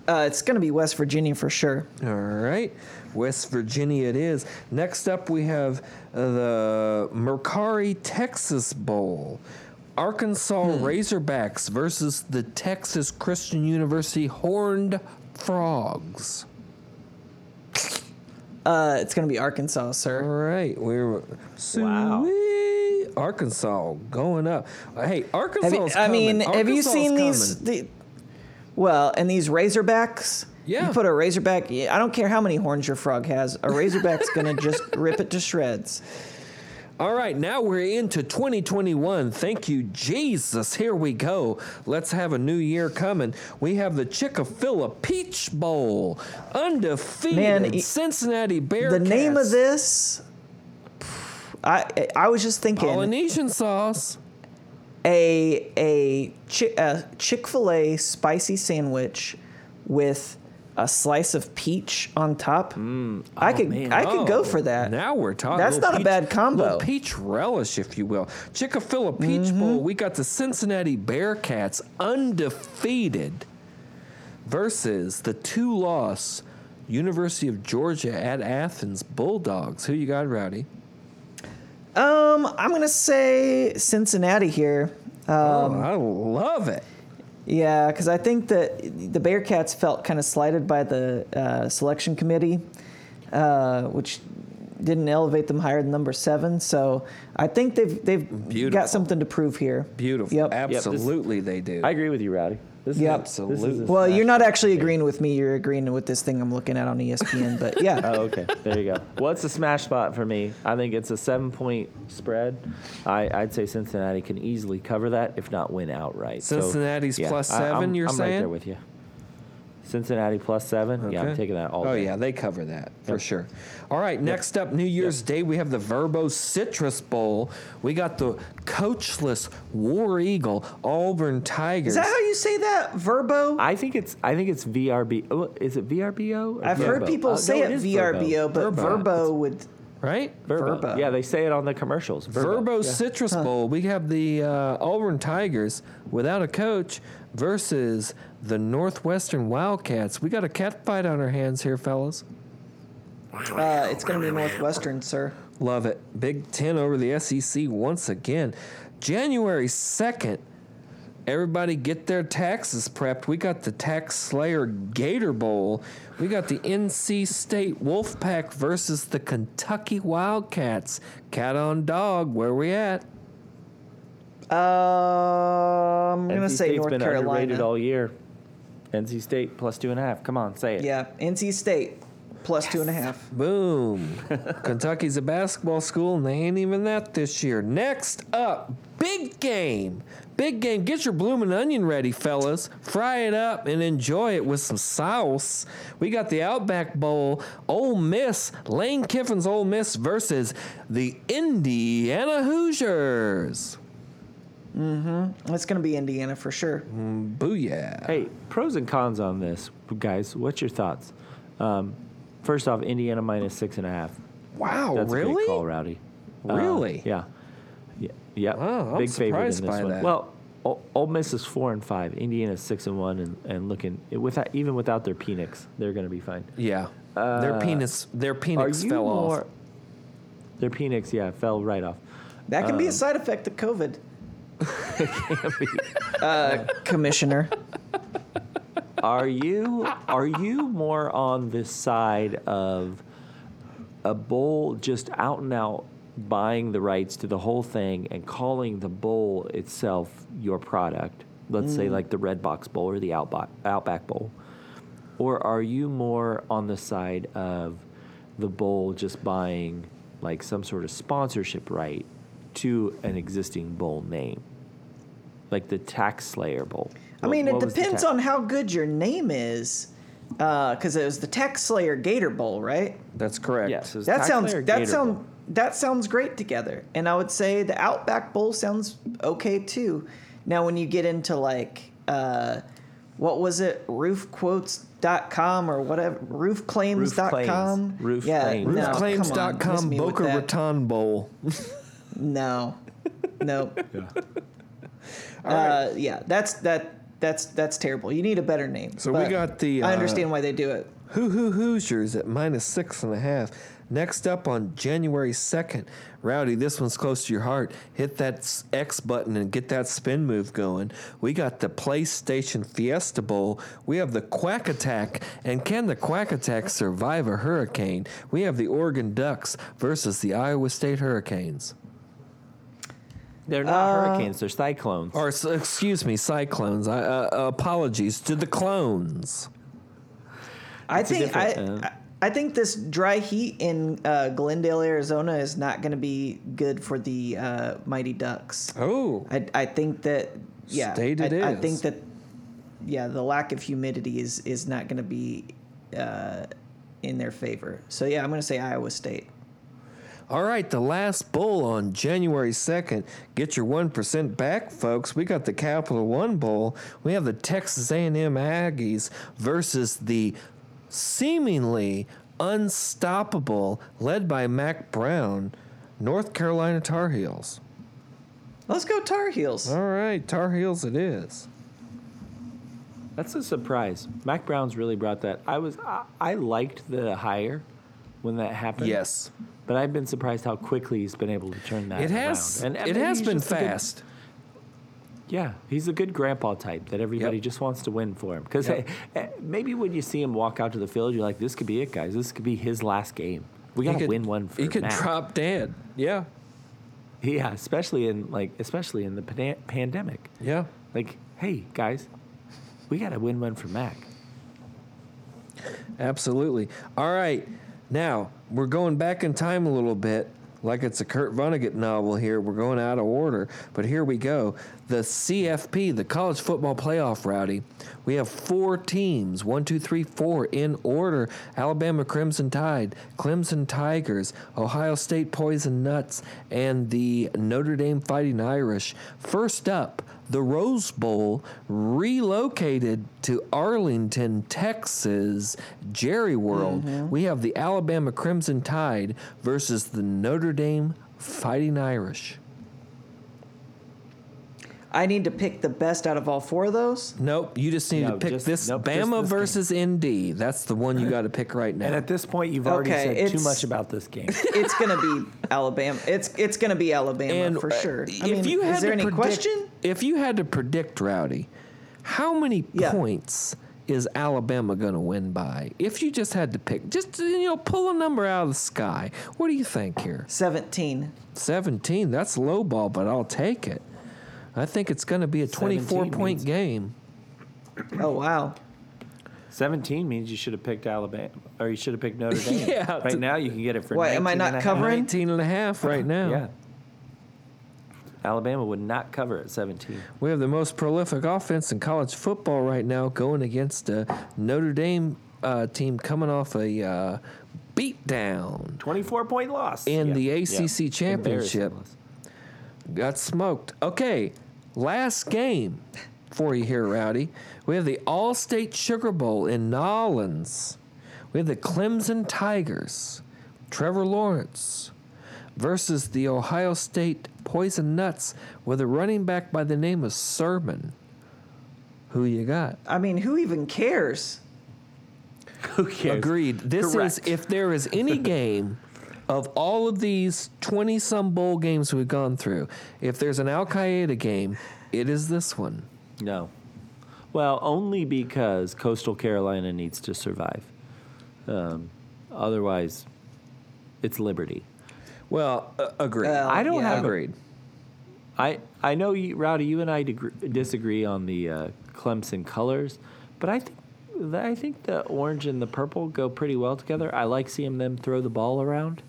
uh, it's gonna be west virginia for sure All right, West Virginia it is. Next up, we have uh, the Mercari Texas Bowl. Arkansas Razorbacks versus the Texas Christian University Horned Frogs. uh, it's gonna be arkansas sir All right. we're Wow. Arkansas going up. Hey, Arkansas. I mean, have you seen these? The, well, and these Razorbacks. Yeah. You put a Razorback. I don't care how many horns your frog has. A Razorback's gonna [laughs] just rip it to shreds. All right, now we're into 2021. Thank you, Jesus. Here we go. Let's have a new year coming. We have the Chick-fil-A Peach Bowl, undefeated Man, Cincinnati Bearcats. The name of this. I I was just thinking Polynesian sauce. a a, a Chick Fil A spicy sandwich with a slice of peach on top. I could man. I could go Oh, for that. Now we're talking. That's not a bad combo. Peach relish, if you will. Chick-fil-A Peach Mm-hmm. Bowl. We got the Cincinnati Bearcats undefeated versus the two-loss University of Georgia at Athens Bulldogs. Who you got, Rowdy? Um, I'm gonna say Cincinnati here. oh, I love it. Yeah, because I think that the Bearcats felt kind of slighted by the uh, selection committee, uh, which didn't elevate them higher than number seven. So I think they've they've Beautiful. got something to prove here. Beautiful. Yep. this- Absolutely, they do. I agree with you, Rowdy. This Yep. is Absolutely. This is Well, you're not hit. actually agreeing with me. You're agreeing with this thing I'm looking at on ESPN. But [laughs] yeah, Oh, okay. There you go. Well, it's a smash spot for me. I think it's a seven point spread. I, I'd say Cincinnati can easily cover that, if not win outright. So, Cincinnati's plus I- seven, I'm, you're saying. I'm right there with you. Cincinnati plus seven. Yeah, I'm Okay. taking that all Oh day. yeah, they cover that for sure. All right, next up, New Year's Day, we have the Verbo Citrus Bowl. We got the coachless War Eagle Auburn Tigers. Is that how you say that? Verbo? I think it's I think it's VRB. Oh, is it VRBO? I've heard people Uh, say no, it, is VRBO, but Verbo. Verbo would. right? Verbo. Verbo. Yeah, they say it on the commercials. Verbo Yeah. Citrus Bowl. We have the uh, Auburn Tigers without a coach versus the Northwestern Wildcats. We got a cat fight on our hands here, fellas. Uh, it's going to be Northwestern, sir. Love it. Big Ten over the SEC once again. January 2nd, everybody get their taxes prepped. We got the TaxSlayer Gator Bowl. We got the NC State Wolfpack versus the Kentucky Wildcats. Cat on dog, where we at? Uh, I'm going to NC say State's North been underrated Carolina. all year. NC State plus two and a half. Come on, say it. Yeah, NC State plus two and a half. Boom. [laughs] Kentucky's a basketball school, and they ain't even that this year. Next up, big game. Big game. Get your bloomin' onion ready, fellas. Fry it up and enjoy it with some sauce. We got the Outback Bowl, Ole Miss, Lane Kiffin's Ole Miss versus the Indiana Hoosiers. It's going to be Indiana for sure. Booyah. Hey, pros and cons on this, guys. What's your thoughts? Um, first off, Indiana minus six and a half. Wow, That's a really? great call, Rowdy. Uh, Really? yeah. Yeah. Yeah. Wow, I'm Big favorite in surprised this by one. that. Well, O- Ole Miss is four and five. Indiana's six and one, and, and looking without even without their Penix, they're going to be fine. Yeah. their penis their Are penis fell more? off. Their Penix, yeah, fell right off. That can Um, be a side effect of COVID. Uh, commissioner. Are you are you more on the side of a bowl just out and out buying the rights to the whole thing and calling the bowl itself your product? Let's say like the Redbox Bowl or the Outback Outback Bowl. Or are you more on the side of the bowl just buying like some sort of sponsorship right to an existing bowl name? Like the TaxSlayer Bowl. I mean, what it was the depends ta- on how good your name is. Because it was the TaxSlayer Gator Bowl, right? That's correct. Yes, it was That sounds Slayer that Gator sound Bowl. that sounds great together. And I would say the Outback Bowl sounds okay too. Now when you get into like uh, what was it, roofquotes.com or whatever, roofclaims.com. Roof Claims. Roof yeah, Claims. no, come Roofclaims.com Boca. Raton Bowl. [laughs] No. Nope. [laughs] uh, yeah, that's that that's that's terrible. You need a better name. So we got the, I uh, understand why they do it. Hoo Hoo Hoosiers at minus six and a half. Next up on January 2nd, Rowdy, this one's close to your heart. Hit that X button and get that spin move going. We got the PlayStation Fiesta Bowl. We have the Quack Attack. And can the Quack Attack survive a hurricane? We have the Oregon Ducks versus the Iowa State Hurricanes. They're not hurricanes; they're cyclones. Or, excuse me, Cyclones. I, uh, apologies to the clones. I It's think I, uh, I I think this dry heat in uh, Glendale, Arizona, is not going to be good for the uh, Mighty Ducks. Oh. I, I think that yeah, State I, it I is. think that yeah, the lack of humidity is is not going to be uh, in their favor. So yeah, I'm going to say Iowa State. All right, the last bowl on January 2nd. Get your 1% back, folks. We got the Capital One Bowl. We have the Texas A&M Aggies versus the seemingly unstoppable, led by Mack Brown, North Carolina Tar Heels. Let's go Tar Heels. All right, Tar Heels it is. That's a surprise. Mack Brown's really brought that. I was I, I liked the hire when that happened. Yes. but I've been surprised how quickly he's been able to turn that It has around. And it has been a good- fast. yeah, he's a good grandpa type that everybody Yep. just wants to win for him. Because Yep. [laughs] Eh, maybe when you see him walk out to the field, you're like, "This could be it, guys. This could be his last game. We got to win one for He could Mack." drop dead. Yeah. Yeah, especially in like especially in the pana- pandemic. Yeah. Like, hey guys, we got to win one for Mack. Absolutely. All right. Now, we're going back in time a little bit. like it's a Kurt Vonnegut novel here. We're going out of order, but here we go. The CFP, the College Football Playoff, Rowdy. We have four teams, one, two, three, four in order Alabama Crimson Tide, Clemson Tigers, Ohio State Poison Nuts, and the Notre Dame Fighting Irish. First up, the Rose Bowl relocated to Arlington, Texas, Jerry World. Mm-hmm. We have the Alabama Crimson Tide versus the Notre Dame Fighting Irish. I need to pick the best out of all four of those. Nope, you just need No, to pick just- this nope, Bama this game. versus ND. That's the one you got to pick right now. And at this point, you've already Okay, said too much about this game. [laughs] It's gonna be Alabama. It's it's gonna be Alabama for uh, sure. I if mean, you had is there to any predict, question? If you had to predict, Rowdy, how many Yeah. points is Alabama going to win by? If you just had to pick, just you know, pull a number out of the sky. What do you think here? Seventeen. 17. That's low ball, but I'll take it. I think it's going to be a 24 point means- game. Oh wow. 17 means you should have picked Alabama, or you should have picked Notre [laughs] Dame. Yeah, Right now, you can get it for What, am I not and covering? 19 and a half right now. Yeah. Alabama would not cover at 17. We have the most prolific offense in college football right now going against a Notre Dame uh, team coming off a uh, beatdown. 24 point loss. In the ACC Embarrassing championship. Got smoked. Okay, last game for you here, Rowdy. We have the Allstate Sugar Bowl in Nolens. We have the Clemson Tigers, Trevor Lawrence, versus the Ohio State Poison Nuts with a running back by the name of Sermon. Who you got? I mean, who even cares? Who cares? Agreed. This Correct. is if there is any [laughs] game of all of these 20 some bowl games we've gone through, if there's an Al Qaeda game, it is this one. No. Well, only because Coastal Carolina needs to survive. Um, otherwise, it's Liberty. Well, uh, agreed. Well, I don't yeah. have agreed. I I know you, Rowdy. You and I degre- disagree on the uh, Clemson colors, but I think I think the orange and the purple go pretty well together. I like seeing them throw the ball around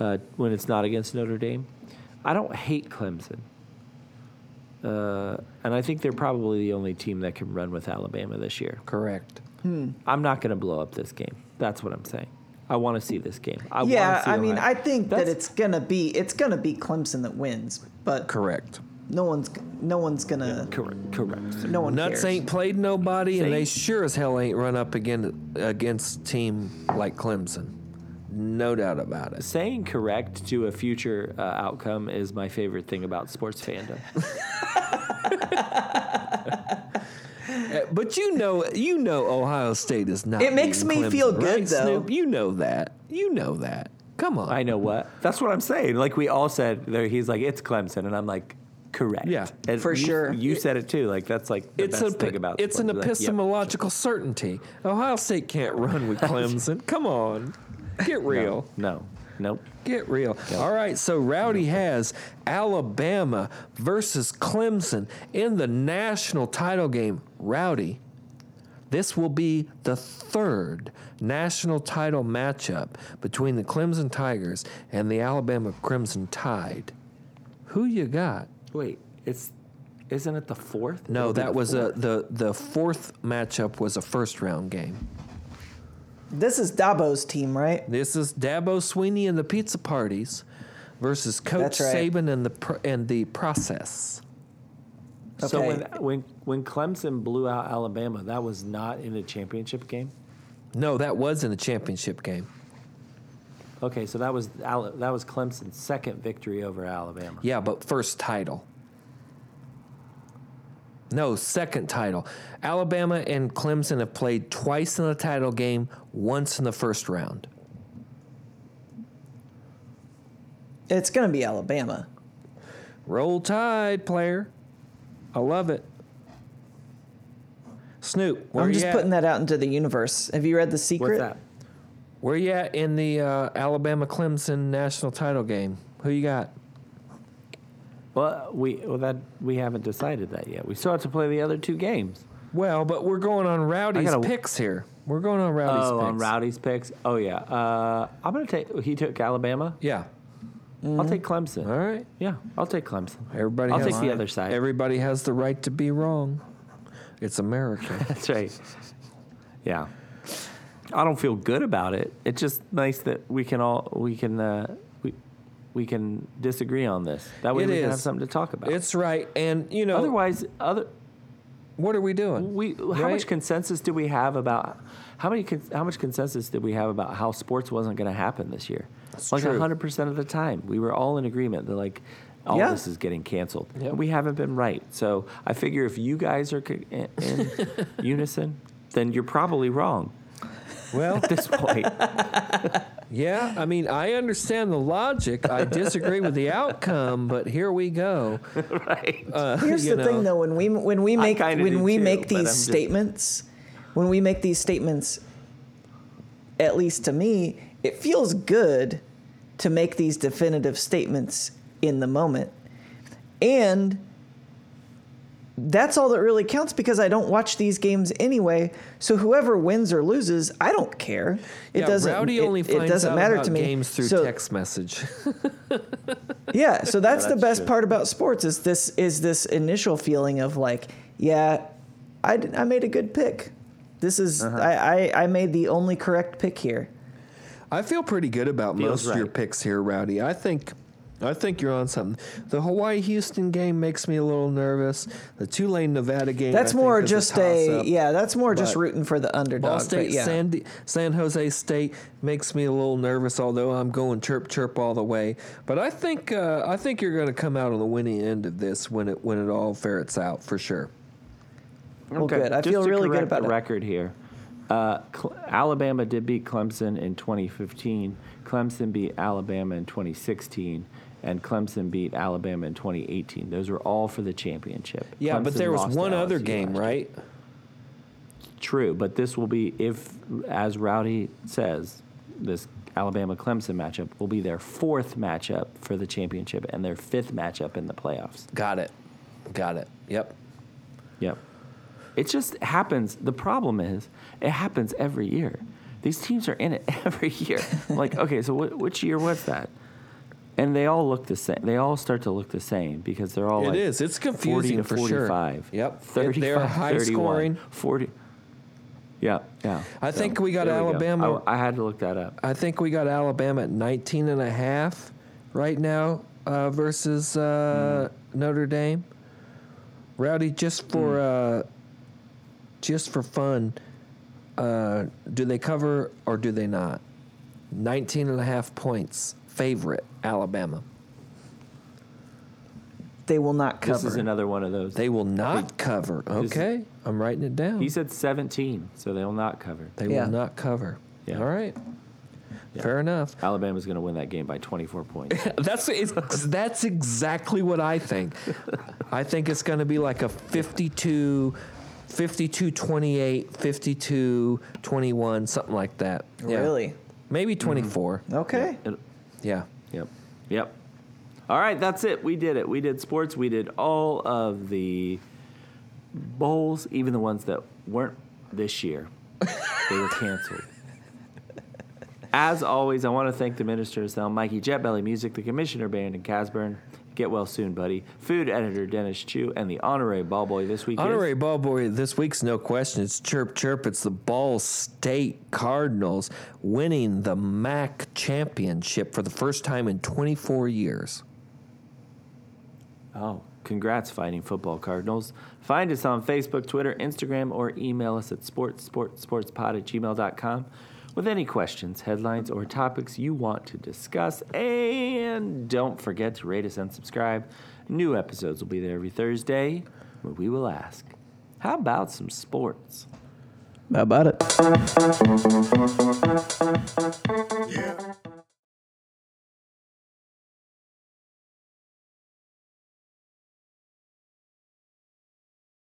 uh, when it's not against Notre Dame. I don't hate Clemson, uh, and I think they're probably the only team that can run with Alabama this year. Correct. I'm not going to blow up this game. That's what I'm saying. I want to see this game. I yeah, see I mean, I think that it's gonna be it's gonna be Clemson that wins, but Correct. no one's no one's gonna correct. Correct. no one Nuts cares. ain't played nobody, and they sure as hell ain't run up again against team like Clemson. No doubt about it. Saying correct to a future uh, outcome is my favorite thing about sports fandom. [laughs] [laughs] But you know, you know, Ohio State is not. It makes beating me feel good, right, though. Snoop? You know that. You know that. Come on. I know what. That's what I'm saying. Like we all said, there, he's like, it's Clemson, and I'm like, correct. Yeah. And For you- sure. You said it too. Like that's like the it's best a thing about it's an sports. Like, yep. epistemological certainty. Ohio State can't run with [laughs] Clemson. Come on, get real. No, nope. Get real. All right, so Rowdy has Alabama versus Clemson in the national title game. Rowdy, this will be the third national title matchup between the Clemson Tigers and the Alabama Crimson Tide. Who you got? Wait, it's isn't it the fourth? No, that was a the the fourth matchup was a first round game. This is Dabo's team, right? This is Dabo Swinney and the Pizza Parties versus Coach That's right. Saban and the pro- and the process. So when Okay. when when Clemson blew out Alabama, that was not in a championship game. No, that was in a championship game. Okay, so that was Al- that was Clemson's second victory over Alabama. Yeah, but first title. No, second title. Alabama and Clemson have played twice in the title game, once in the first round. It's gonna be Alabama. Roll Tide, player. I love it. Snoop, where I'm you just putting that out into the universe. Have you read The Secret? What's that? Where you at in the uh, Alabama Clemson national title game? Who you got? Well, we well that we haven't decided that yet. We still have to play the other two games. Well, but we're going on Rowdy's gotta- picks here. We're going on Rowdy's oh, picks. on Rowdy's picks. Oh yeah. Uh, I'm gonna take. He took Alabama. Yeah. I'll take Clemson. All right. Yeah, I'll take Clemson. Everybody I'll has take the other side. Everybody has the right to be wrong. It's America. [laughs] That's right. Yeah. I don't feel good about it. It's just nice that we can all we can uh, we can disagree on this. That way It we can have something to talk about. it's right. And, you know, Otherwise, other what are we doing? we how Right? much consensus do we have about how many how much consensus did we have about how sports wasn't going to happen this year? That's like hundred percent of the time, we were all in agreement that like all Yeah. this is getting canceled. Yep. We haven't been right. So I figure if you guys are in [laughs] unison, then you're probably wrong Well, at this point. [laughs] yeah, I mean, I understand the logic. I disagree with the outcome, but here we go. [laughs] right. Uh, Here's you the thing, though. When we when we make when we too, make these I'm just- statements, when we make these statements, at least to me, it feels good to make these definitive statements in the moment, and that's all that really counts because I don't watch these games anyway. So whoever wins or loses, I don't care. It yeah, doesn't. Rowdy it, only it finds doesn't out matter about to me. games through So- text message. [laughs] yeah, so that's, the that's best true. part about sports is this is this initial feeling of like, yeah, I, I made a good pick. This is Uh-huh. I, I I made the only correct pick here. I feel pretty good about Feels most of your picks here, Rowdy. I think I think you're on something. The Hawaii Houston game makes me a little nervous. The Tulane Nevada game That's I more think is just a, toss-up. yeah. That's more just rooting for the underdog. Ball but State, yeah. San, San Jose State makes me a little nervous, although I'm going chirp chirp all the way. But I think uh, I think you're going to come out on the winning end of this when it when it all ferrets out for sure. Well, good. I Just feel to really good about the it. record here. Uh, Cl- Alabama did beat Clemson in 2015. Clemson beat Alabama in 2016, and Clemson beat Alabama in 2018. Those were all for the championship. Yeah, but there was one other game, right? True, but this will be if, as Rowdy says, this Alabama Clemson matchup will be their fourth matchup for the championship and their fifth matchup in the playoffs. Got it. Got it. Yep. Yep. It just happens. The problem is, it happens every year. These teams are in it [laughs] every year. like, okay, so what, which year was that? And they all look the same. They all start to look the same because they're all It like is. It's 40 confusing to for sure. 45. Yep. 35, They're high 31, scoring. 40. Yeah, yeah. I think we got there go. Alabama- I, I had to look that up. I think we got Alabama at 19 and a half right now uh, versus uh, Notre Dame. Rowdy, just for uh, just for fun, uh, do they cover or do they not? 19 and a half points. Favorite Alabama. They will not cover. This is another one of those. They will not cover. is- Okay, I'm writing it down. he said 17, so they will not cover. They Yeah. will not cover. Yeah. All right. Yeah. Fair enough. Alabama's going to win that game by 24 points. [laughs] That's it's, that's exactly what I think. I think it's going to be like a 52 52 28 52 21 something like that. Yeah. Really? Maybe 24. Mm-hmm. Okay. It- Yeah. Yep. Yep. All right, that's it. We did it. We did sports. We did all of the bowls, even the ones that weren't this year. they were canceled. As always, I want to thank the ministers, Mikey Jetbelly Music, the Commissioner Band and Casburn. Get well soon, buddy. Food editor Dennis Chu, and the honorary ball boy this week Honorary is ball boy this week's no question. It's chirp chirp. It's the Ball State Cardinals winning the MAC championship for the first time in 24 years. Oh, congrats, Fighting Football Cardinals. Find us on Facebook, Twitter, Instagram, or email us at sports, sports, sportspod at gmail.com with any questions, headlines, or topics you want to discuss. And don't forget to rate us and subscribe. New episodes will be there every Thursday where we will ask, how about some sports? How about it?